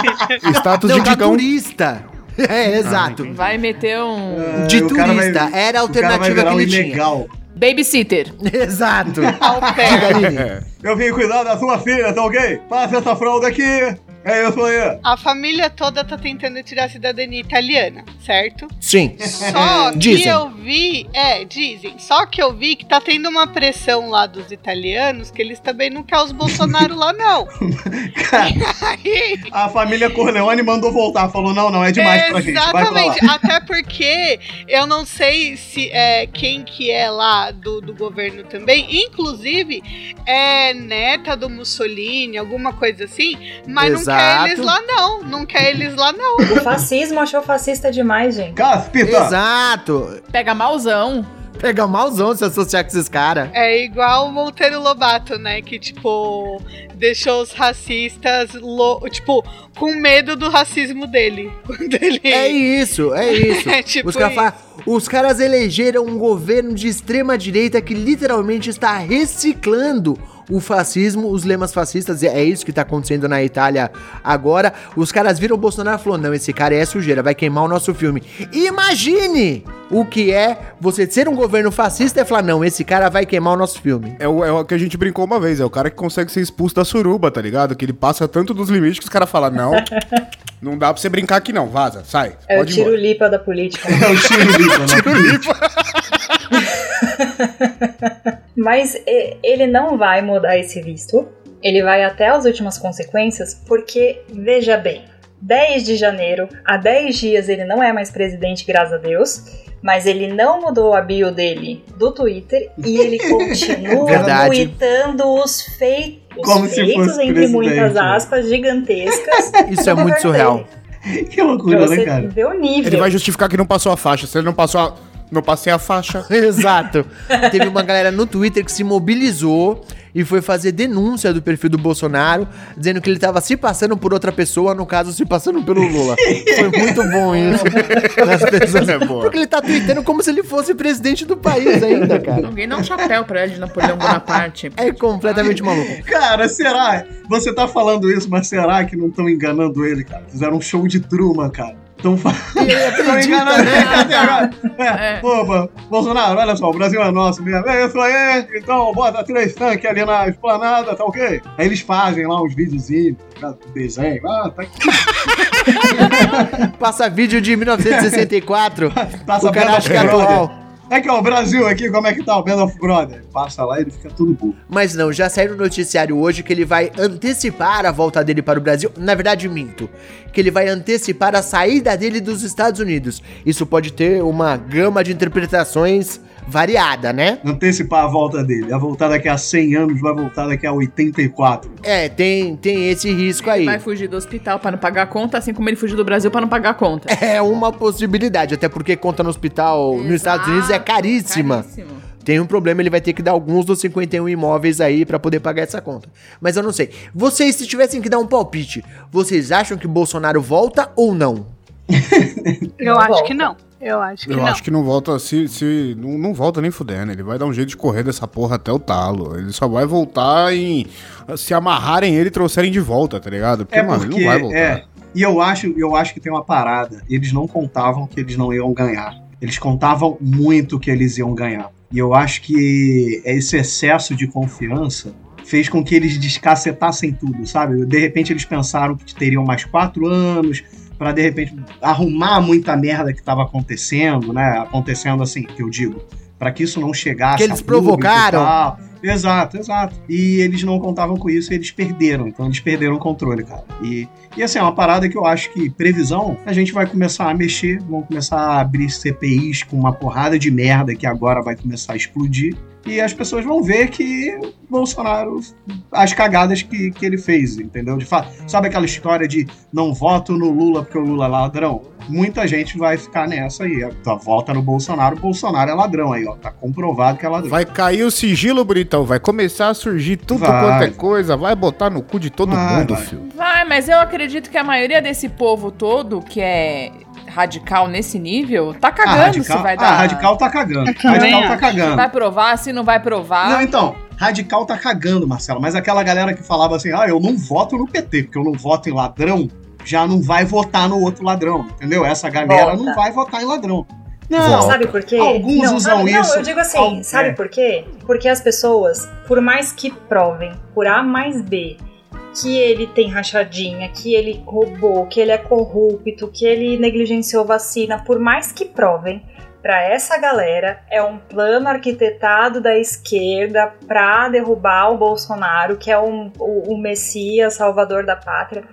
Status Não, de cagão. turista. É, exato. Vai meter um Ah, de cara vai- turista, era a o cara vai alternativa virar que um ele tinha. ilegal. babysitter. Exato. Ao pé. Figarine. É. Eu vim cuidar da sua filha, tá ok? Passa essa fralda aqui. É aí. A família toda tá tentando tirar a cidadania italiana, certo? Sim. Só que eu vi, é, dizem. Só que eu vi que tá tendo uma pressão lá dos italianos que eles também não querem os Bolsonaro lá, não. Cara, Aí, a família Corleone mandou voltar. Falou: não, não, é demais pra gente. Vai pra lá. Exatamente, até porque eu não sei se é quem que é lá do, do governo também, inclusive é neta do Mussolini, alguma coisa assim, mas não. Quer eles lá não, não quer eles lá não. O fascismo achou fascista demais, gente. Caspita! Exato. Pega malzão. Pega malzão se associar com esses caras. É igual o Monteiro Lobato, né, que tipo deixou os racistas, lo- tipo, com medo do racismo dele. Quando ele É isso, é isso. É tipo os, caras isso. falam- os caras elegeram um governo de extrema direita que literalmente está reciclando o fascismo, os lemas fascistas, é isso que tá acontecendo na Itália agora. Os caras viram o Bolsonaro e falou: não, esse cara é sujeira, vai queimar o nosso filme. Imagine o que é você ser um governo fascista e falar: não, esse cara vai queimar o nosso filme. É o, é o que a gente brincou uma vez, é o cara que consegue ser expulso da suruba, tá ligado? Que ele passa tanto dos limites que os caras falam, não, não dá pra você brincar aqui não, vaza, sai, É o tiro-lipa da política. É o tiro limpo, né? Mas ele não vai mudar esse visto. Ele vai até as últimas consequências, porque, veja bem, 10 de janeiro, há 10 dias ele não é mais presidente, graças a Deus, mas ele não mudou a bio dele do Twitter e ele continua Verdade. tweetando os feitos, Como se feitos fosse entre presidente, muitas aspas gigantescas. Isso é muito surreal. Que loucura, né, cara? o nível. Ele vai justificar que não passou a faixa, se ele não passou a... Não passei a faixa. Exato. Teve uma galera no Twitter que se mobilizou e foi fazer denúncia do perfil do Bolsonaro, dizendo que ele tava se passando por outra pessoa, no caso, se passando pelo Lula. Foi muito bom isso. As pessoas- É boa. Porque ele tá tweetando como se ele fosse presidente do país ainda, cara. Alguém dá um chapéu pra ele de Napoleão Bonaparte. É completamente maluco. Cara, será? Você tá falando isso, mas será que não estão enganando ele, cara? Fizeram um show de Truman, cara. Estão falando. Ele Estão acredita, enganando né? até agora. É, É. Opa, Bolsonaro, olha só, o Brasil é nosso mesmo. É isso aí, então bota três tanques ali na esplanada, tá ok? Aí eles fazem lá uns videozinhos, tá, desenho. Ah, tá aqui. Passa vídeo de 1964. Passa o é atual. É que ó, o Brasil aqui, como é que tá o Band of Brother? Passa lá e ele fica tudo burro. Mas não, já saiu no noticiário hoje que ele vai antecipar a volta dele para o Brasil. Na verdade, minto. Que ele vai antecipar a saída dele dos Estados Unidos. Isso pode ter uma gama de interpretações variada, né? Antecipar a volta dele. Vai voltar daqui a 100 anos, vai voltar daqui a 84. É, tem, tem esse risco aí. Vai fugir do hospital pra não pagar a conta, assim como ele fugiu do Brasil pra não pagar a conta. É uma possibilidade, até porque conta no hospital nos Estados Unidos é Exato, caríssima. caríssimo. Tem um problema, ele vai ter que dar alguns dos 51 imóveis aí pra poder pagar essa conta. Mas eu não sei. Vocês, se tivessem que dar um palpite, vocês acham que Bolsonaro volta ou não? Eu Não acho que não. Eu acho que Eu não. acho que não volta se. se não, não volta nem fudendo. Ele vai dar um jeito de correr dessa porra até o talo. Ele só vai voltar em. Se amarrarem ele e trouxerem de volta, tá ligado? Porque, É mano, porque, ele não vai voltar. é, e eu acho, eu acho que tem uma parada. Eles não contavam que eles não iam ganhar. Eles contavam muito que eles iam ganhar. E eu acho que esse excesso de confiança fez com que eles descacetassem tudo, sabe? De repente eles pensaram que teriam mais quatro anos para de repente arrumar muita merda que estava acontecendo, né? Acontecendo assim, que eu digo, para que isso não chegasse Que eles provocaram. Exato, exato. E eles não contavam com isso, e eles perderam. Então eles perderam o controle, cara. E, e assim, é uma parada que eu acho que previsão, a gente vai começar a mexer, vão começar a abrir CPIs com uma porrada de merda que agora vai começar a explodir. E as pessoas vão ver que Bolsonaro, as cagadas que, que ele fez, entendeu? De fato, sabe aquela história de não voto no Lula porque o Lula é ladrão? Muita gente vai ficar nessa aí. Tá, vota no Bolsonaro, o Bolsonaro é ladrão aí, ó. Tá comprovado que é ladrão. Vai cair o sigilo, bonitão. Vai começar a surgir tudo Vai. quanto é coisa. Vai botar no cu de todo Vai, mundo, vai. filho. Vai, mas eu acredito que a maioria desse povo todo, que é radical nesse nível, tá Ah, cagando radical, se vai ah, dar. radical tá cagando. também Radical tá cagando. Vai provar, se não vai provar. Não, então, radical tá cagando, Marcelo. Mas aquela galera que falava assim, ah, eu não voto no PT, porque eu não voto em ladrão, já não vai votar no outro ladrão, entendeu? Essa galera Volta. não vai votar em ladrão. Volta. Não, Sabe por quê? Alguns não, usam sabe- isso. Não, eu digo assim, Al- sabe é. por quê? Porque as pessoas, por mais que provem, por A mais B, que ele tem rachadinha, que ele roubou, que ele é corrupto, que ele negligenciou vacina, por mais que provem, pra essa galera é um plano arquitetado da esquerda pra derrubar o Bolsonaro, que é um- o, o Messias, salvador da pátria.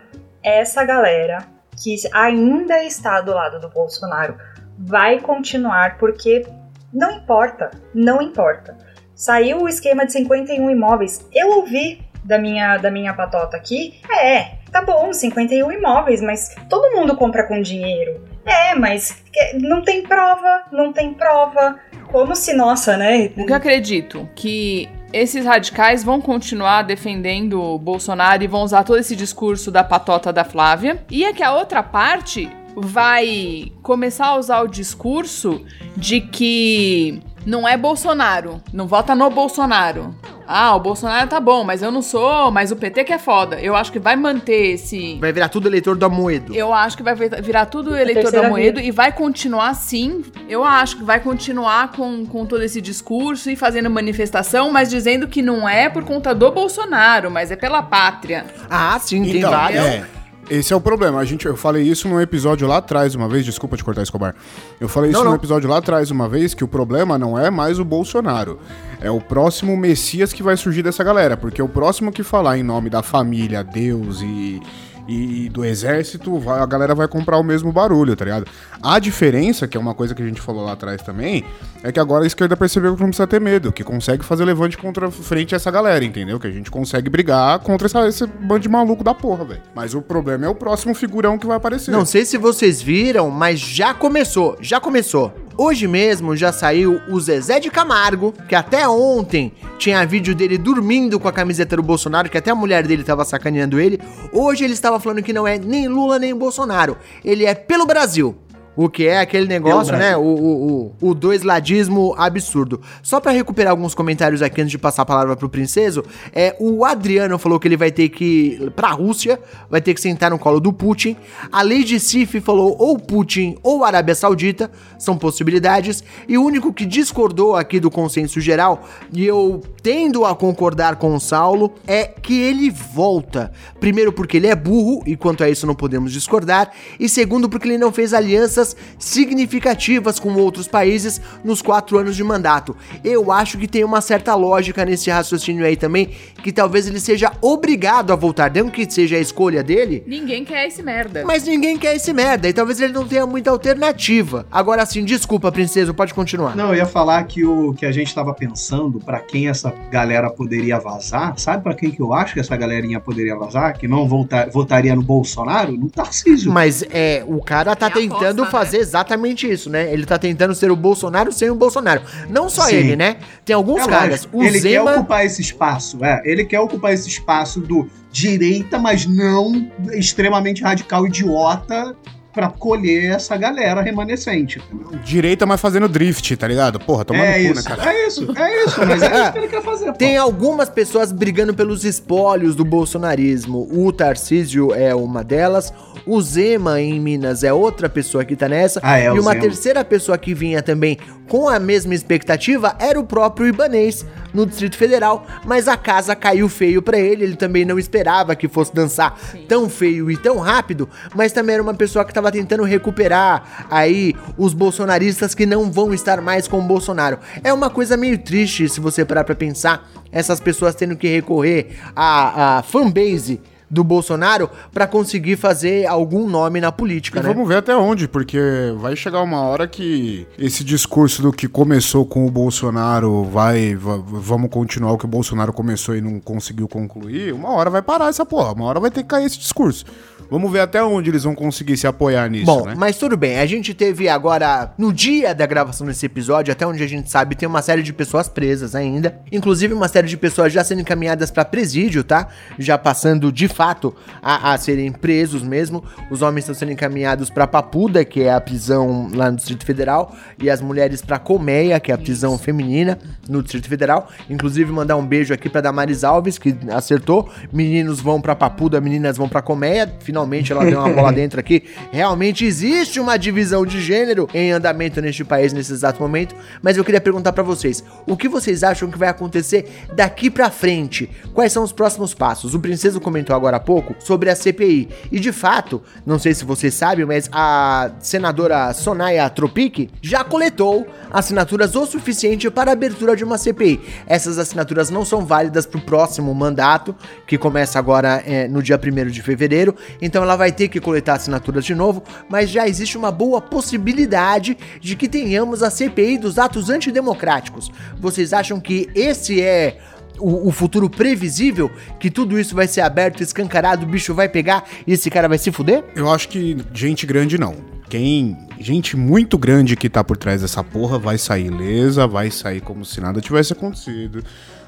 Essa galera que ainda está do lado do Bolsonaro vai continuar porque não importa, não importa. Saiu o esquema de 51 imóveis. Eu ouvi da minha da minha patota aqui, é, tá bom, 51 imóveis, mas todo mundo compra com dinheiro. É, mas não tem prova, não tem prova. Como se, nossa, né? O que eu acredito? Que esses radicais vão continuar defendendo o Bolsonaro e vão usar todo esse discurso da patota da Flávia. E é que a outra parte vai começar a usar o discurso de que não é Bolsonaro, não vota no Bolsonaro. Ah, o Bolsonaro tá bom, mas eu não sou, mas o PT que é foda. Eu acho que vai manter esse. Vai virar tudo eleitor do Amoedo. Eu acho que vai vir- virar tudo eleitor do terceira Amoedo e vai continuar sim. Eu acho que vai continuar com, com todo esse discurso e fazendo manifestação, mas dizendo que não é por conta do Bolsonaro, mas é pela pátria. Ah, sim, tem Então, vários. é, esse é o problema. A gente, eu falei isso num episódio lá atrás, uma vez. Desculpa te cortar, Escobar. Eu falei isso Não, num não. episódio lá atrás, uma vez, que o problema não é mais o Bolsonaro. É o próximo Messias que vai surgir dessa galera. Porque o próximo que falar em nome da família, Deus e, e, do exército, a galera vai comprar o mesmo barulho, tá ligado? A diferença, que é uma coisa que a gente falou lá atrás também, é que agora a esquerda percebeu que não precisa ter medo, que consegue fazer levante contra frente a essa galera, entendeu? Que a gente consegue brigar contra essa, esse bando de maluco da porra, velho. Mas o problema é o próximo figurão que vai aparecer. Não sei se vocês viram, mas já começou, já começou. Hoje mesmo já saiu o Zezé de Camargo, que até ontem tinha vídeo dele dormindo com a camiseta do Bolsonaro, que até a mulher dele tava sacaneando ele. Hoje ele estava falando que não é nem Lula nem Bolsonaro, ele é pelo Brasil. O que é aquele negócio, né? O, o, o, o dois ladismo absurdo. Só pra recuperar alguns comentários aqui antes de passar a palavra pro Princeso, é, o Adriano falou que ele vai ter que ir pra Rússia, vai ter que sentar no colo do Putin. A Lady Sif falou ou Putin ou Arábia Saudita, são possibilidades. E o único que discordou aqui do consenso geral, e eu tendo a concordar com o Saulo, é que ele volta. Primeiro porque ele é burro, e quanto a isso não podemos discordar. E segundo porque ele não fez alianças significativas com outros países nos quatro anos de mandato. Eu acho que tem uma certa lógica nesse raciocínio aí também, que talvez ele seja obrigado a voltar, não que seja a escolha dele, Ninguém quer esse merda. mas ninguém quer esse merda, e talvez ele não tenha muita alternativa. Agora sim, desculpa, princesa, pode continuar. Não, eu ia falar que o que a gente tava pensando pra quem essa galera poderia vazar, sabe pra quem que eu acho que essa galerinha poderia vazar? Que não volta- votaria no Bolsonaro? No Tarcísio. Mas é, o cara tá É tentando aposta, fazer exatamente isso, né? Ele tá tentando ser o Bolsonaro sem o Bolsonaro. Não só Sim. ele, né? Tem alguns É caras. lógico, O ele quer Zema. ocupar esse espaço, é. Ele quer ocupar esse espaço do direita, mas não extremamente radical idiota pra colher essa galera remanescente. entendeu? Direita, mas fazendo drift, tá ligado? Porra, tomando É cu, né, isso, cara? é isso, é isso, mas é isso que ele quer fazer. pô. Tem algumas pessoas brigando pelos espólios do bolsonarismo. O Tarcísio é uma delas. O Zema em Minas é outra pessoa que tá nessa. Ah, é, e uma Zema. terceira pessoa que vinha também com a mesma expectativa era o próprio Ibanês no Distrito Federal, mas a casa caiu feio pra ele. Ele também não esperava que fosse dançar tão feio e tão rápido, mas também era uma pessoa que tava tentando recuperar aí os bolsonaristas que não vão estar mais com o Bolsonaro. É uma coisa meio triste se você parar pra pensar essas pessoas tendo que recorrer à, à fanbase do Bolsonaro pra conseguir fazer algum nome na política, E né? vamos ver até onde, porque vai chegar uma hora que esse discurso do que começou com o Bolsonaro vai, va- vamos continuar o que o Bolsonaro começou e não conseguiu concluir, uma hora vai parar essa porra, uma hora vai ter que cair esse discurso. Vamos ver até onde eles vão conseguir se apoiar nisso, Bom, né? mas tudo bem. A gente teve agora, no dia da gravação desse episódio, até onde a gente sabe, tem uma série de pessoas presas ainda. Inclusive, uma série de pessoas já sendo encaminhadas pra presídio, tá? Já passando de fato a, a serem presos mesmo. Os homens estão sendo encaminhados pra Papuda, que é a prisão lá no Distrito Federal, e as mulheres pra Colmeia, que é a prisão feminina no Distrito Federal. Inclusive, mandar um beijo aqui pra Damares Alves, que acertou. Meninos vão pra Papuda, meninas vão pra Colmeia. Finalmente ela deu uma bola dentro aqui. Realmente existe uma divisão de gênero em andamento neste país nesse exato momento. Mas eu queria perguntar pra vocês: o que vocês acham que vai acontecer daqui pra frente? Quais são os próximos passos? O Princeso comentou agora há pouco sobre a CPI. E de fato, não sei se vocês sabem, mas a senadora Sonaya Tropic já coletou assinaturas o suficiente para a abertura de uma CPI. Essas assinaturas não são válidas para o próximo mandato, que começa agora é, no dia 1 de fevereiro. Então ela vai ter que coletar assinaturas de novo, mas já existe uma boa possibilidade de que tenhamos a CPI dos atos antidemocráticos. Vocês acham que esse é o, o futuro previsível? Que tudo isso vai ser aberto, escancarado, o bicho vai pegar e esse cara vai se fuder? Eu acho que gente grande não. Quem. Gente muito grande que tá por trás dessa porra vai sair ilesa, vai sair como se nada tivesse acontecido.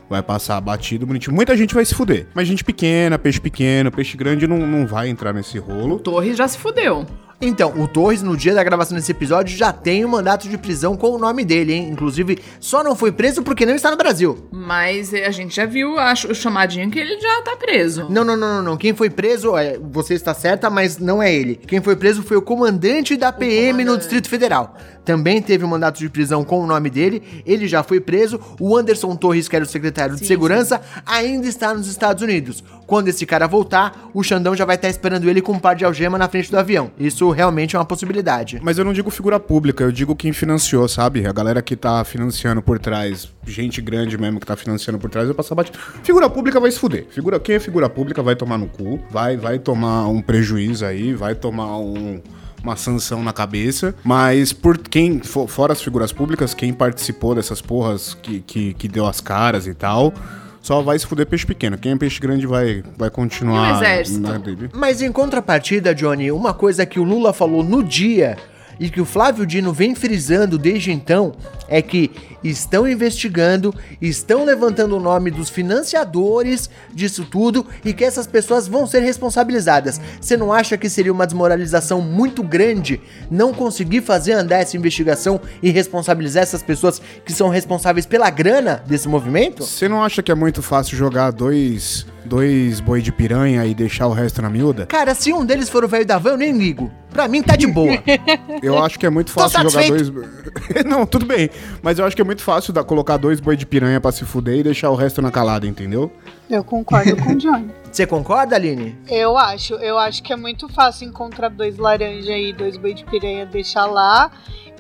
Vai passar batido, bonitinho. Muita gente vai se fuder. Mas gente pequena, peixe pequeno, peixe grande não, não vai entrar nesse rolo. Torres já se fudeu. Então, o Torres, no dia da gravação desse episódio, já tem um mandato de prisão com o nome dele, hein? Inclusive, só não foi preso porque não está no Brasil. Mas a gente já viu acho, o chamadinho que ele já tá preso. Não, não, não, não, não. Quem foi preso, é, você está certa, mas não é ele. Quem foi preso foi o comandante da PM no comandante. Distrito Federal. também teve um mandato de prisão com o nome dele, ele já foi preso. O Anderson Torres, que era o secretário de Sim, segurança, ainda está nos Estados Unidos. Quando esse cara voltar, o Xandão já vai estar esperando ele com um par de algema na frente do avião. Isso realmente é uma possibilidade. Mas eu não digo figura pública, eu digo quem financiou, sabe? A galera que tá financiando por trás, gente grande mesmo que tá financiando por trás, vai passar batido. Figura pública vai se fuder. Figura, quem é figura pública vai tomar no cu, vai, vai tomar um prejuízo aí, vai tomar um uma sanção na cabeça, mas por quem, fo- fora as figuras públicas, quem participou dessas porras que, que, que deu as caras e tal, só vai se fuder peixe pequeno. Quem é peixe grande vai, vai continuar E o exército? na dele. Mas em contrapartida, Johnny, uma coisa que o Lula falou no dia e que o Flávio Dino vem frisando desde então é que estão investigando, estão levantando o nome dos financiadores disso tudo e que essas pessoas vão ser responsabilizadas. Você não acha que seria uma desmoralização muito grande não conseguir fazer andar essa investigação e responsabilizar essas pessoas que são responsáveis pela grana desse movimento? Você não acha que é muito fácil jogar dois, dois boi de piranha e deixar o resto na miúda? Cara, se um deles for o velho da van, eu nem ligo. Pra mim tá de boa. Eu acho que é muito fácil jogar dois. não, tudo bem. Mas eu acho que é muito fácil dar, colocar dois boi de piranha pra se fuder e deixar o resto na calada, entendeu? Eu concordo com o Johnny. Você concorda, Aline? Eu acho, eu acho que é muito fácil encontrar dois laranja aí, dois boi de piranha, deixar lá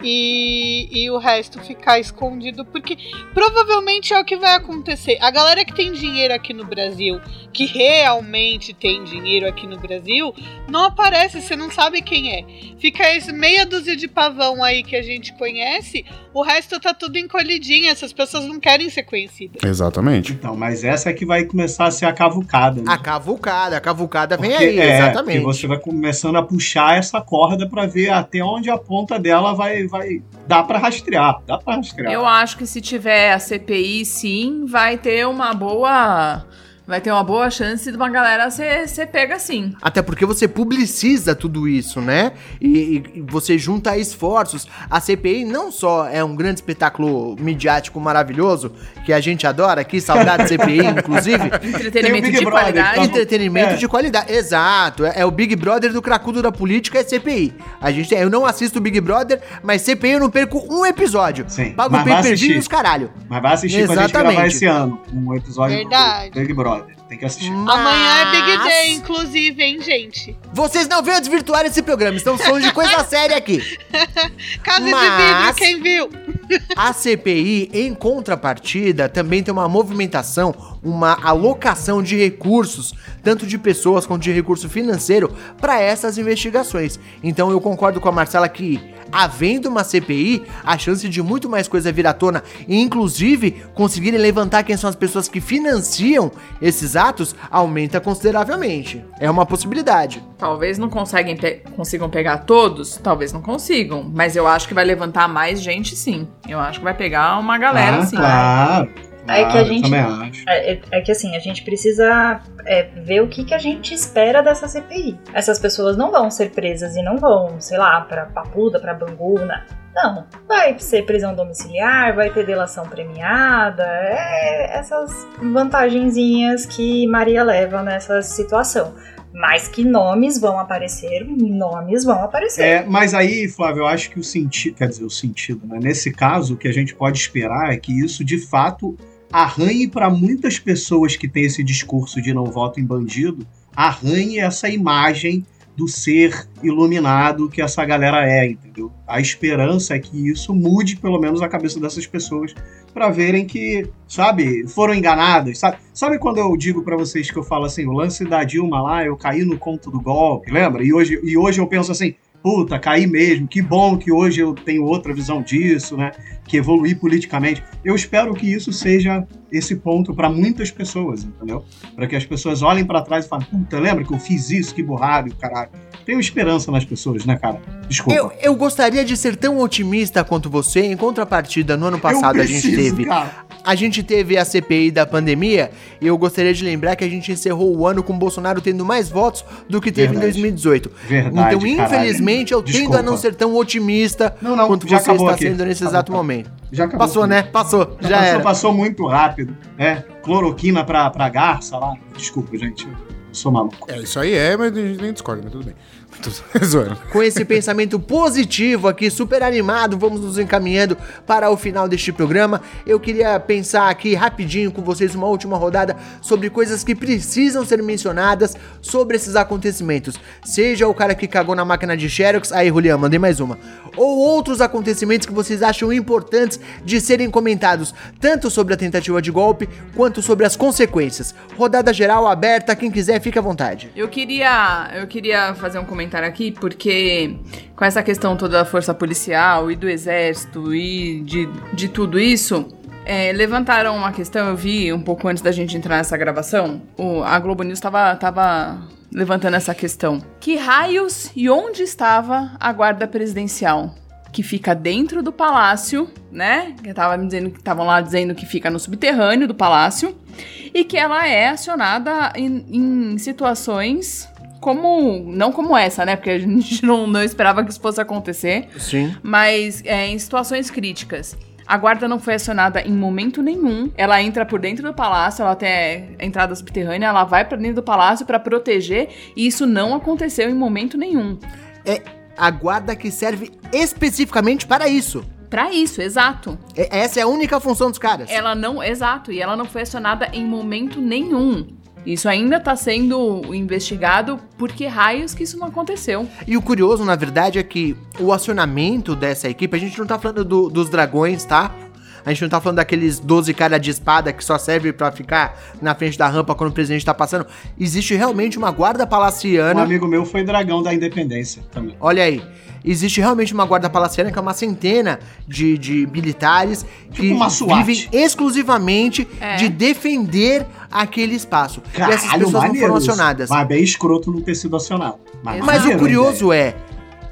e, e o resto ficar escondido, porque provavelmente é o que vai acontecer. A galera que tem dinheiro aqui no Brasil, que realmente tem dinheiro aqui no Brasil, não aparece, você não sabe quem é. Fica esse meia dúzia de pavão aí que a gente conhece, o resto tá tudo encolhidinho, essas pessoas não querem ser conhecidas. Exatamente. Então, mas essa é que vai começar a ser a cavucada, né? A cavucada, a cavucada vem Porque, aí, é, exatamente. porque você vai começando a puxar essa corda pra ver até onde a ponta dela vai, vai dá pra rastrear, dá pra rastrear. Eu acho que se tiver a CPI, sim, vai ter uma boa. Vai ter uma boa chance de uma galera ser, pega sim. Até porque você publiciza tudo isso, né? E, e você junta esforços. A CPI não só é um grande espetáculo midiático maravilhoso, que a gente adora aqui, saudade de CPI, inclusive. Entretenimento de Brother, qualidade. tá? Entretenimento É. de qualidade. Exato. É, é o Big Brother do cracudo da política, é CPI. A gente, eu não assisto o Big Brother, mas CPI eu não perco um episódio. Sim, Pago pay per view assistir. e os caralho. Mas vai assistir pra gente Exatamente. gravar esse ano um episódio Verdade. do Big Brother. um, Tem que assistir. Amanhã é Big Mas- Day, inclusive, hein, gente? Vocês não venham desvirtuar esse programa, estamos falando de coisa séria aqui. Casa de Mas- vidro, quem viu? A CPI, em contrapartida, também tem uma movimentação, uma alocação de recursos, tanto de pessoas quanto de recurso financeiro, para essas investigações. Então eu concordo com a Marcela que, havendo uma CPI, a chance de muito mais coisa vir à tona, e inclusive conseguirem levantar quem são as pessoas que financiam esses atos, aumenta consideravelmente. É uma possibilidade. Talvez não conseguem pe- consigam pegar todos, talvez não consigam. Mas eu acho que vai levantar mais gente, sim. Eu acho que vai pegar uma galera, ah, sim. claro. É que a claro, gente- Também acho. É, é- é que assim, a gente precisa é, ver o que, que a gente espera dessa CPI. Essas pessoas não vão ser presas e não vão, sei lá, pra Papuda, pra Bangu, na- não. Vai ser prisão domiciliar, vai ter delação premiada, é essas vantagenzinhas que Maria leva nessa situação. Mas que nomes vão aparecer, nomes vão aparecer. É, mas aí, Flávio, eu acho que o sentido, quer dizer, o sentido, né? Nesse caso, o que a gente pode esperar é que isso de fato arranhe para muitas pessoas que têm esse discurso de não voto em bandido, arranhe essa imagem do ser iluminado que essa galera é, entendeu? A esperança é que isso mude pelo menos a cabeça dessas pessoas para verem que, sabe, foram enganadas, sabe? Sabe quando eu digo para vocês que eu falo assim, o lance da Dilma lá, eu caí no conto do golpe, lembra? E hoje, e hoje eu penso assim, puta, caí mesmo, que bom que hoje eu tenho outra visão disso, né? Que evoluí politicamente. Eu espero que isso seja esse ponto para muitas pessoas, entendeu? Para que as pessoas olhem para trás e falem, puta, lembra que eu fiz isso, que borrado, caralho. Tenho esperança nas pessoas, né, cara? Desculpa. Eu, eu gostaria de ser tão otimista quanto você. Em contrapartida, no ano passado Eu a gente preciso, teve cara. A gente teve a CPI da pandemia e eu gostaria de lembrar que a gente encerrou o ano com o Bolsonaro tendo mais votos do que teve Verdade. em 2018. Verdade, então, caralho. infelizmente, eu tendo Desculpa. a não ser tão otimista Não, não, quanto você está aqui. sendo nesse Acabou, exato acabou. momento. Já acabou Passou, né? Passou, já, Já passou, era. passou muito rápido. É, cloroquina pra, pra garça lá. Desculpa, gente. Eu sou maluco. É, isso aí é, mas a gente nem discorda, mas tudo bem. Com esse pensamento positivo aqui, super animado, vamos nos encaminhando para o final deste programa. Eu queria pensar aqui rapidinho com vocês uma última rodada sobre coisas que precisam ser mencionadas sobre esses acontecimentos. Seja o cara que cagou na máquina de Xerox, aí Julian, mandei mais uma. Ou outros acontecimentos que vocês acham importantes de serem comentados, tanto sobre a tentativa de golpe quanto sobre as consequências. Rodada geral aberta, quem quiser fica à vontade. Eu queria, eu queria fazer um comentário aqui, porque com essa questão toda da força policial e do exército e de, de tudo isso, é, levantaram uma questão, eu vi um pouco antes da gente entrar nessa gravação, o, a Globo News estava tava levantando essa questão. Que raios e onde estava a guarda presidencial? Que fica dentro do palácio, né? Que tava me dizendo que estavam lá dizendo que fica no subterrâneo do palácio e que ela é acionada em, em situações como. Não como essa, né? Porque a gente não, não esperava que isso fosse acontecer. Sim. Mas é, em situações críticas. A guarda não foi acionada em momento nenhum. Ela entra por dentro do palácio, ela tem a entrada subterrânea, ela vai para dentro do palácio para proteger, e isso não aconteceu em momento nenhum. É a guarda que serve especificamente para isso. Para isso, exato. É- essa é a única função dos caras. Ela não, exato, e ela não foi acionada em momento nenhum. Isso ainda tá sendo investigado por que raios que isso não aconteceu. E o curioso, na verdade, é que o acionamento dessa equipe, a gente não tá falando do- dos dragões, tá? A gente não tá falando daqueles 12 caras de espada que só serve pra ficar na frente da rampa quando o presidente tá passando. Existe realmente uma guarda Um palaciana. amigo meu foi dragão da independência também. Olha aí. Existe realmente uma guarda palaciana que é uma centena de, de militares que Tipo uma SWAT. vivem exclusivamente É. de defender aquele espaço. e essas Caralho, pessoas não foram acionadas. Mas bem escroto não ter sido acionado. Mas Mas o curioso é,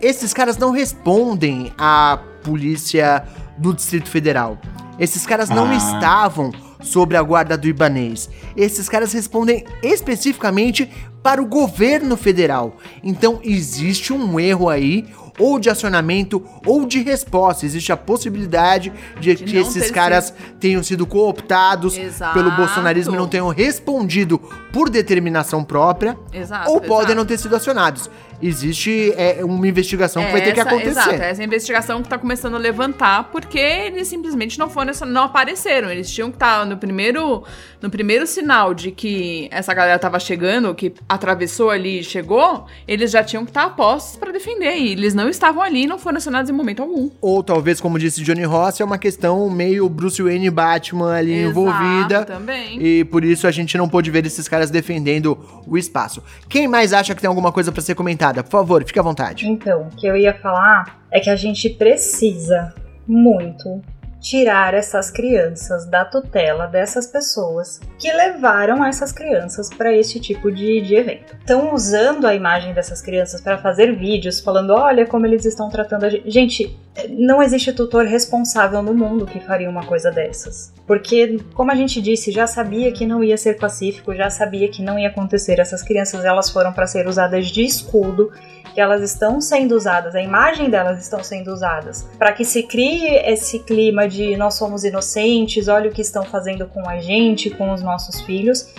esses caras não respondem à polícia do Distrito Federal. Esses caras não Ah. estavam sobre a guarda do Ibanês. Esses caras respondem especificamente para o governo federal. Então existe um erro aí, ou de acionamento ou de resposta. Existe a possibilidade de, De que esses caras tenham sido cooptados Exato. pelo bolsonarismo e não tenham respondido por determinação própria Exato. ou podem exato. não ter sido acionados. Existe é, uma investigação que vai ter que essa- acontecer. Exato, essa investigação que tá começando a levantar, porque eles simplesmente não foram, não apareceram. Eles tinham que estar no primeiro, no primeiro sinal de que essa galera tava chegando, que atravessou ali e chegou, eles já tinham que estar a postos pra defender. E eles não estavam ali e não foram acionados em momento algum. Ou talvez, como disse Johnny Ross, é uma questão meio Bruce Wayne e Batman ali Exato, envolvida. também. E por isso a gente não pôde ver esses caras defendendo o espaço. Quem mais acha que tem alguma coisa pra ser comentada? Por favor, fique à vontade. Então, o que eu ia falar é que a gente precisa muito tirar essas crianças da tutela dessas pessoas que levaram essas crianças para esse tipo de, de evento. Estão usando a imagem dessas crianças para fazer vídeos falando: olha como eles estão tratando a gente. Gente, não existe tutor responsável no mundo que faria uma coisa dessas. Porque, como a gente disse, já sabia que não ia ser pacífico, já sabia que não ia acontecer. Essas crianças elas foram para ser usadas de escudo que elas estão sendo usadas, a imagem delas estão sendo usadas, para que se crie esse clima de nós somos inocentes, olha o que estão fazendo com a gente, com os nossos filhos.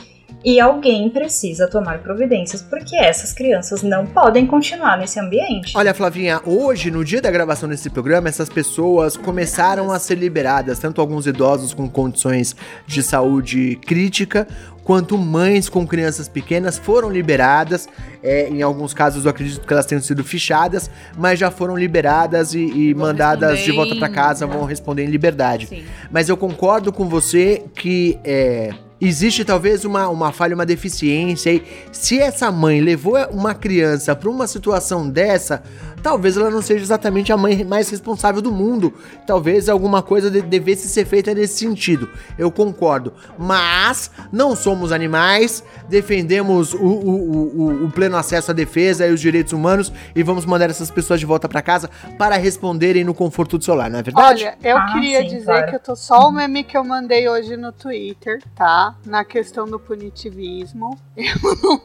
E alguém precisa tomar providências, porque essas crianças não podem continuar nesse ambiente. Olha, Flavinha, hoje, no dia da gravação desse programa, essas pessoas começaram a ser liberadas, tanto alguns idosos com condições de saúde crítica, quanto mães com crianças pequenas foram liberadas. É, em alguns casos, eu acredito que elas tenham sido fichadas, mas já foram liberadas e, e mandadas de volta em- casa, vão responder em liberdade. Sim. Mas eu concordo com você que é, existe talvez uma, uma falha, uma deficiência. E se essa mãe levou uma criança pra uma situação dessa, talvez ela não seja exatamente a mãe mais responsável do mundo. Talvez alguma coisa de- devesse ser feita nesse sentido. Eu concordo. Mas não somos animais, defendemos o, o- o- o- pleno acesso à defesa e os direitos humanos e vamos mandar essas pessoas de volta pra casa para responderem no conforto do celular, não é verdade? Olha, eu Ah, queria sim, dizer claro. que eu tô só o meme que eu mandei hoje no Twitter, tá? Na questão do punitivismo. Eu não,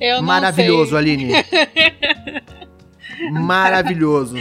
eu não Maravilhoso, sei. Aline. Maravilhoso.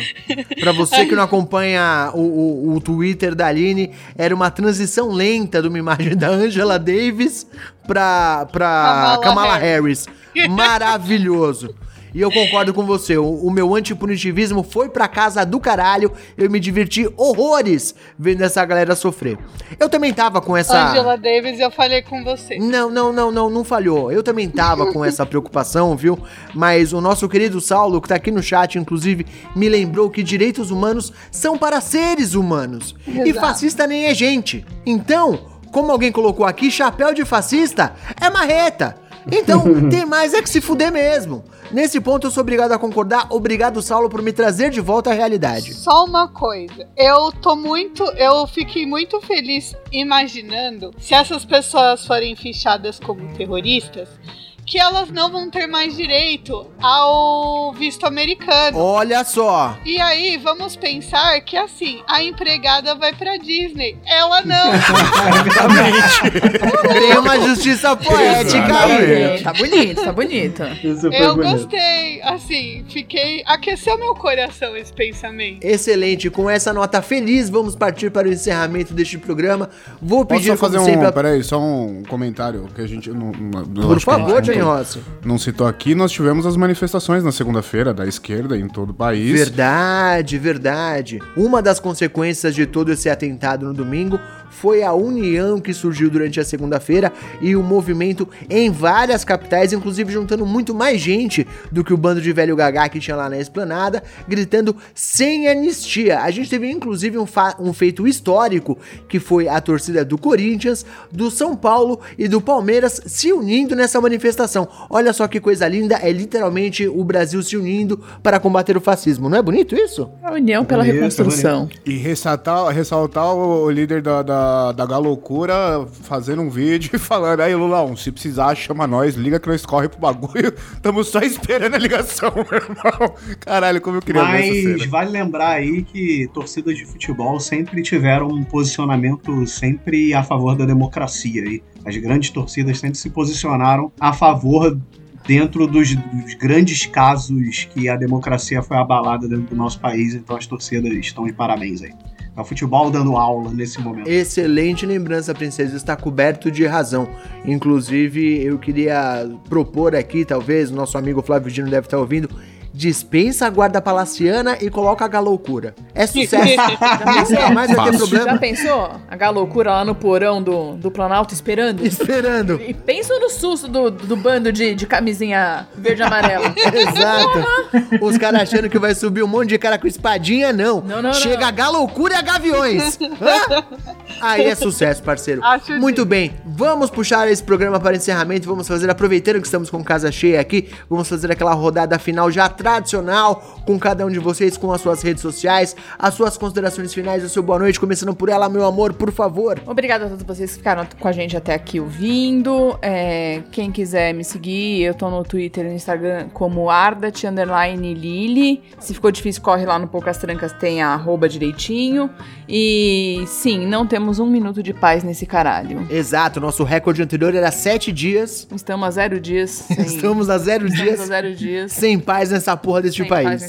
Pra você que não acompanha o, o- o Twitter da Aline, era uma transição lenta de uma imagem da Angela Davis pra, pra Kamala Kamala, Harris. Maravilhoso. E eu concordo com você, o, o meu antipunitivismo foi pra casa do caralho, eu me diverti horrores vendo essa galera sofrer. Eu também tava com essa... Angela Davis, eu falei com você. Não, não, não, não, não falhou. Eu também tava com essa preocupação, viu? Mas o nosso querido Saulo, que tá aqui no chat, inclusive, me lembrou que direitos humanos são para seres humanos. E Exato. fascista nem é gente. Então, como alguém colocou aqui, chapéu de fascista é marreta. Então, tem mais é que se fuder mesmo. Nesse ponto eu sou obrigado a concordar. Obrigado, Saulo, por me trazer de volta à realidade. Só uma coisa, eu tô muito, eu fiquei muito feliz imaginando se essas pessoas forem fichadas como terroristas, que elas não vão ter mais direito ao visto americano. Olha só. E aí, vamos pensar que assim, a empregada vai pra Disney, ela não. Tem uma justiça poética aí. Tá bonito, tá bonito. Isso foi Eu bonito. gostei, assim, fiquei, aqueceu meu coração esse pensamento. Excelente, com essa nota feliz, vamos partir para o encerramento deste programa. Vou Posso pedir só fazer um. sempre, Peraí, só um comentário que a gente. Não, não- Por favor, gente Rossi. Não citou aqui, nós tivemos as manifestações na segunda-feira da esquerda em todo o país. Verdade, verdade. Uma das consequências de todo esse atentado no domingo foi a união que surgiu durante a segunda-feira e o movimento em várias capitais, inclusive juntando muito mais gente do que o bando de velho gagá que tinha lá na esplanada, gritando sem anistia. A gente teve inclusive um, um feito histórico que foi a torcida do Corinthians, do São Paulo e do Palmeiras se unindo nessa manifestação. Olha só que coisa linda, é literalmente o Brasil se unindo para combater o fascismo. Não é bonito isso? A união pela Bonito, reconstrução. E ressaltar, ressaltar o, o líder da, da, da Galocura fazendo um vídeo e falando: aí, Lulão, se precisar, chama nós, liga que nós corre pro bagulho. Tamo só esperando a ligação, meu irmão. Caralho, como eu queria Mas vale lembrar aí que torcidas de futebol sempre tiveram um posicionamento sempre a favor da democracia. E as grandes torcidas sempre se posicionaram a favor dentro dos, dos grandes casos que a democracia foi abalada dentro do nosso país. Então as torcidas estão de parabéns aí. O futebol dando aula nesse momento. Excelente lembrança, princesa. Está coberto de razão. Inclusive, eu queria propor aqui, talvez, o nosso amigo Flávio Dino deve estar ouvindo. Dispensa a guarda palaciana e coloca a galoucura. É sucesso. Nunca mais vai ter Fácil. Já problema. pensou? A galoucura lá no porão do, do Planalto esperando? Esperando. E pensa no susto do, do bando de, de camisinha verde e amarela. Exato. Os caras achando que vai subir um monte de cara com espadinha, não. Não, não, Chega não. a galoucura e a gaviões. Hã? Aí é sucesso, parceiro. Acho Muito bem, vamos puxar esse programa para encerramento. Vamos fazer, aproveitando que estamos com casa cheia aqui, vamos fazer aquela rodada final já tradicional com cada um de vocês, com as suas redes sociais, as suas considerações finais, o seu boa noite, começando por ela, meu amor, por favor. Obrigada a todos vocês que ficaram com a gente até aqui ouvindo. É, quem quiser me seguir, eu tô no Twitter e no Instagram como Ardat underline Lili. Se ficou difícil, corre lá no Poucas Trancas, tem a arroba direitinho. E sim, não temos um minuto de paz nesse caralho. Exato, nosso recorde anterior era sete dias. Estamos a zero dias sem. Estamos a zero estamos dias a zero dias sem paz nessa porra deste sem paz país.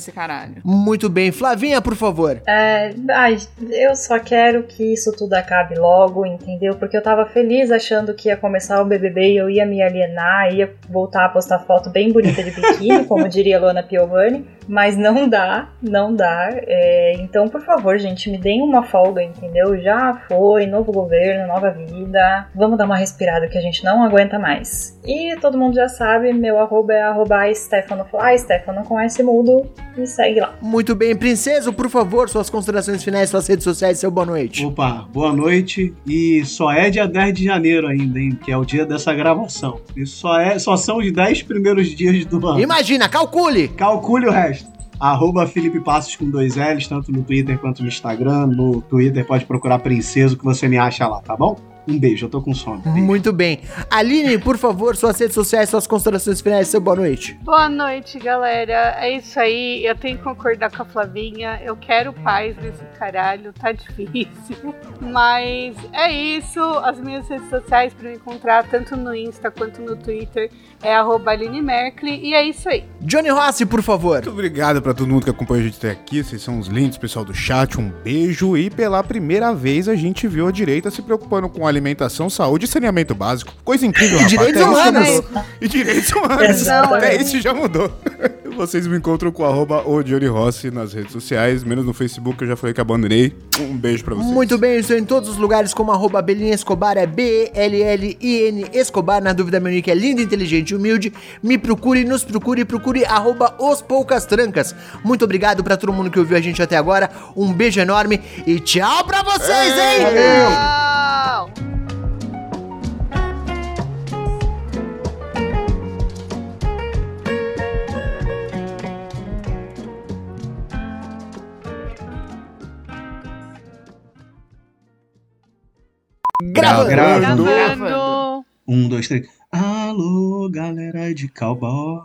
Muito bem, Flavinha, por favor. É, ai, eu só quero que isso tudo acabe logo, entendeu? Porque eu tava feliz achando que ia começar o BBB e eu ia me alienar, ia voltar a postar foto bem bonita de biquíni, como diria Luana Piovani, mas não dá, não dá. É, então, por favor, gente, me deem uma folga, entendeu? Já foi, novo governo, nova vida. Vamos dar uma respirada que a gente não aguenta mais. E todo mundo já sabe, meu arroba é arroba StefanoFly, Stefano com S mudo, me segue lá. Muito bem, princesa, por favor, suas considerações finais, suas redes sociais, seu boa noite. Opa, boa noite. E só é dia 10 de janeiro ainda, hein? Que é o dia dessa gravação. Isso só, é, só são os 10 primeiros dias do ano. Imagina, calcule! Calcule o resto. Arroba Felipe Passos com dois L's, tanto no Twitter quanto no Instagram. No Twitter pode procurar Princeso que você me acha lá, tá bom? Um beijo, eu tô com sono. Beijo. Muito bem. Aline, por favor, suas redes sociais, suas considerações finais, seu boa noite. Boa noite, galera. É isso aí. Eu tenho que concordar com a Flavinha. Eu quero paz nesse caralho. Tá difícil. Mas é isso. As minhas redes sociais para me encontrar, tanto no Insta quanto no Twitter, é arroba Aline Merkley. E é isso aí. Johnny Rossi, por favor. Muito obrigado pra todo mundo que acompanha a gente até aqui. Vocês são os lindos, pessoal do chat. Um beijo. E pela primeira vez a gente viu a direita se preocupando com alimentação, saúde e saneamento básico. Coisa incrível, E rapaz. direitos humanos. E direitos humanos. Até isso já mudou. Vocês me encontram com arroba o Johnny Rossi nas redes sociais, menos no Facebook, eu já falei que abandonei. Um beijo pra vocês. Muito bem, eu estou em todos os lugares como arroba Belinha Escobar, é B-E-L-L-I-N Escobar. Na dúvida, meu nick é lindo, inteligente e humilde. Me procure, nos procure, procure arroba os poucas trancas. Muito obrigado pra todo mundo que ouviu a gente até agora. Um beijo enorme e tchau pra vocês, hein? Tchau! Gravando. Gravando. Gravando. Um, dois, três. Alô, galera de cowboy.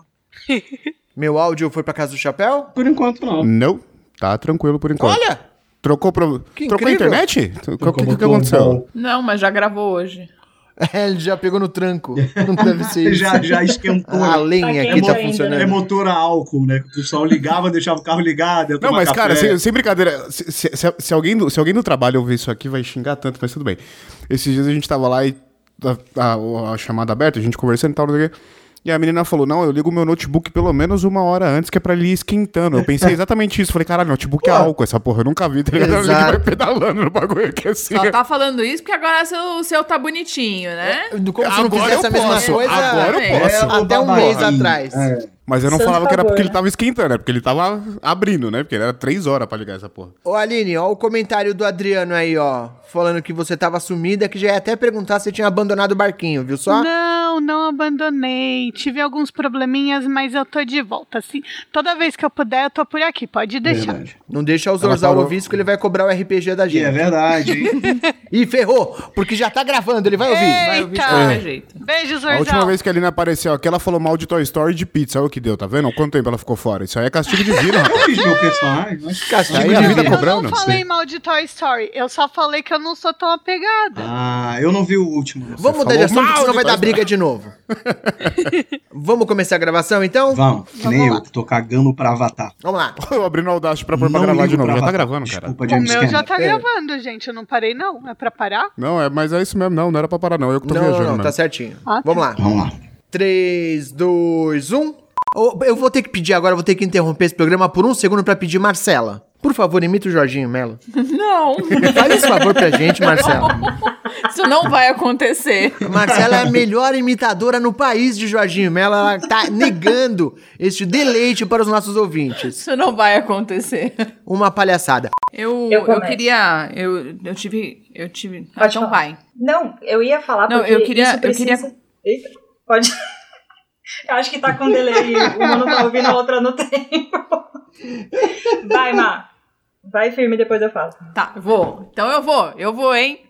Meu áudio foi pra casa do chapéu? Por enquanto, não. Não, tá tranquilo por enquanto. Olha! Trocou. Que Trocou a internet? O que, que, que aconteceu? Não, mas já gravou hoje. É, ele já pegou no tranco. Não deve ser isso. Já, já esquentou. A lenha Tá aqui tá funcionando. É motor a álcool, né? Que o pessoal ligava, deixava o carro ligado. Não, mas, cara, café. sem, sem brincadeira, se, se- se- se alguém do, se alguém do trabalho ouvir isso aqui, vai xingar tanto, mas tudo bem. Esses dias a gente tava lá e a, a- a chamada aberta, a gente conversando e tal, não sei o quê. E a menina falou: Não, eu ligo meu notebook pelo menos uma hora antes, que é pra ele ir esquentando. Eu pensei exatamente isso. Falei: Caralho, notebook é álcool, essa porra. Eu nunca vi, tá ligado? Exato. vai pedalando no bagulho aqui assim. Só tá falando isso porque agora seu, o seu tá bonitinho, né? Como se não Agora fizesse a mesma posso, coisa agora eu É, posso. até um mês atrás. É. Mas eu não Santo falava que era favor, porque ele né? tava esquentando, é porque ele tava abrindo, né? Porque ele era três horas pra ligar essa porra. Ô Aline, ó o comentário do Adriano aí, ó. Falando que você tava sumida, que já ia até perguntar se tinha abandonado o barquinho, viu só? Não, não abandonei. Tive alguns probleminhas, mas eu tô de volta. Assim, toda vez que eu puder, eu tô por aqui. Pode deixar. Verdade. Não deixa o Zorzal parou. ouvir isso que ele vai cobrar o RPG da E é gente. verdade, hein? Ih, ferrou, porque já tá gravando, ele vai ouvir. Vai ouvir Eita. jeito. Beijo, A última Zorzal. vez que a Aline apareceu aqui, ela falou mal de Toy Story e de pizza. O que deu, tá vendo? Quanto tempo ela ficou fora? Isso aí é castigo de vida, rapaz. Meu personagem. Mas... Castigo Aí a vida cobrando. Eu não falei mal de Toy Story. Eu só falei que eu não sou tão apegada. Ah, eu não vi o último. Vamos mudar de assunto, senão vai dar briga de novo. Vamos começar a gravação, então? Vamos, que nem eu, que tô cagando pra Avatar. Vamos lá. Eu abri no Audacity pra pôr pra Não gravar de novo. Já tá gravando, cara. Desculpa, O James meu já tá É. gravando, gente. Eu não parei, não. É pra parar? Não, é, mas é isso mesmo. Não, não era pra parar, não. Eu que tô Não, viajando não, mesmo. tá certinho. Ah, tá. Vamos lá. Vamos lá. 3, 2, 1. Eu vou ter que pedir agora, vou ter que interromper esse programa por um segundo pra pedir Marcela. Por favor, imita o Jorginho Melo. Não, Faz esse favor pra gente, Marcela. isso não vai acontecer. Marcela é a melhor imitadora no país de Jorginho Melo. Ela tá negando este deleite para os nossos ouvintes. Isso não vai acontecer. Uma palhaçada. Eu, Eu eu, queria. Eu, eu tive. Eu tive. Ah, Pode então falar. vai. Não, eu ia falar Não, porque eu queria- isso eu precisa... queria- Eita, pode... eu acho que tá com delay. Uma não tá ouvindo, a outra não tem. Vai, Má. Vai firme, depois eu falo. Tá, vou. Então eu vou. Eu vou, hein?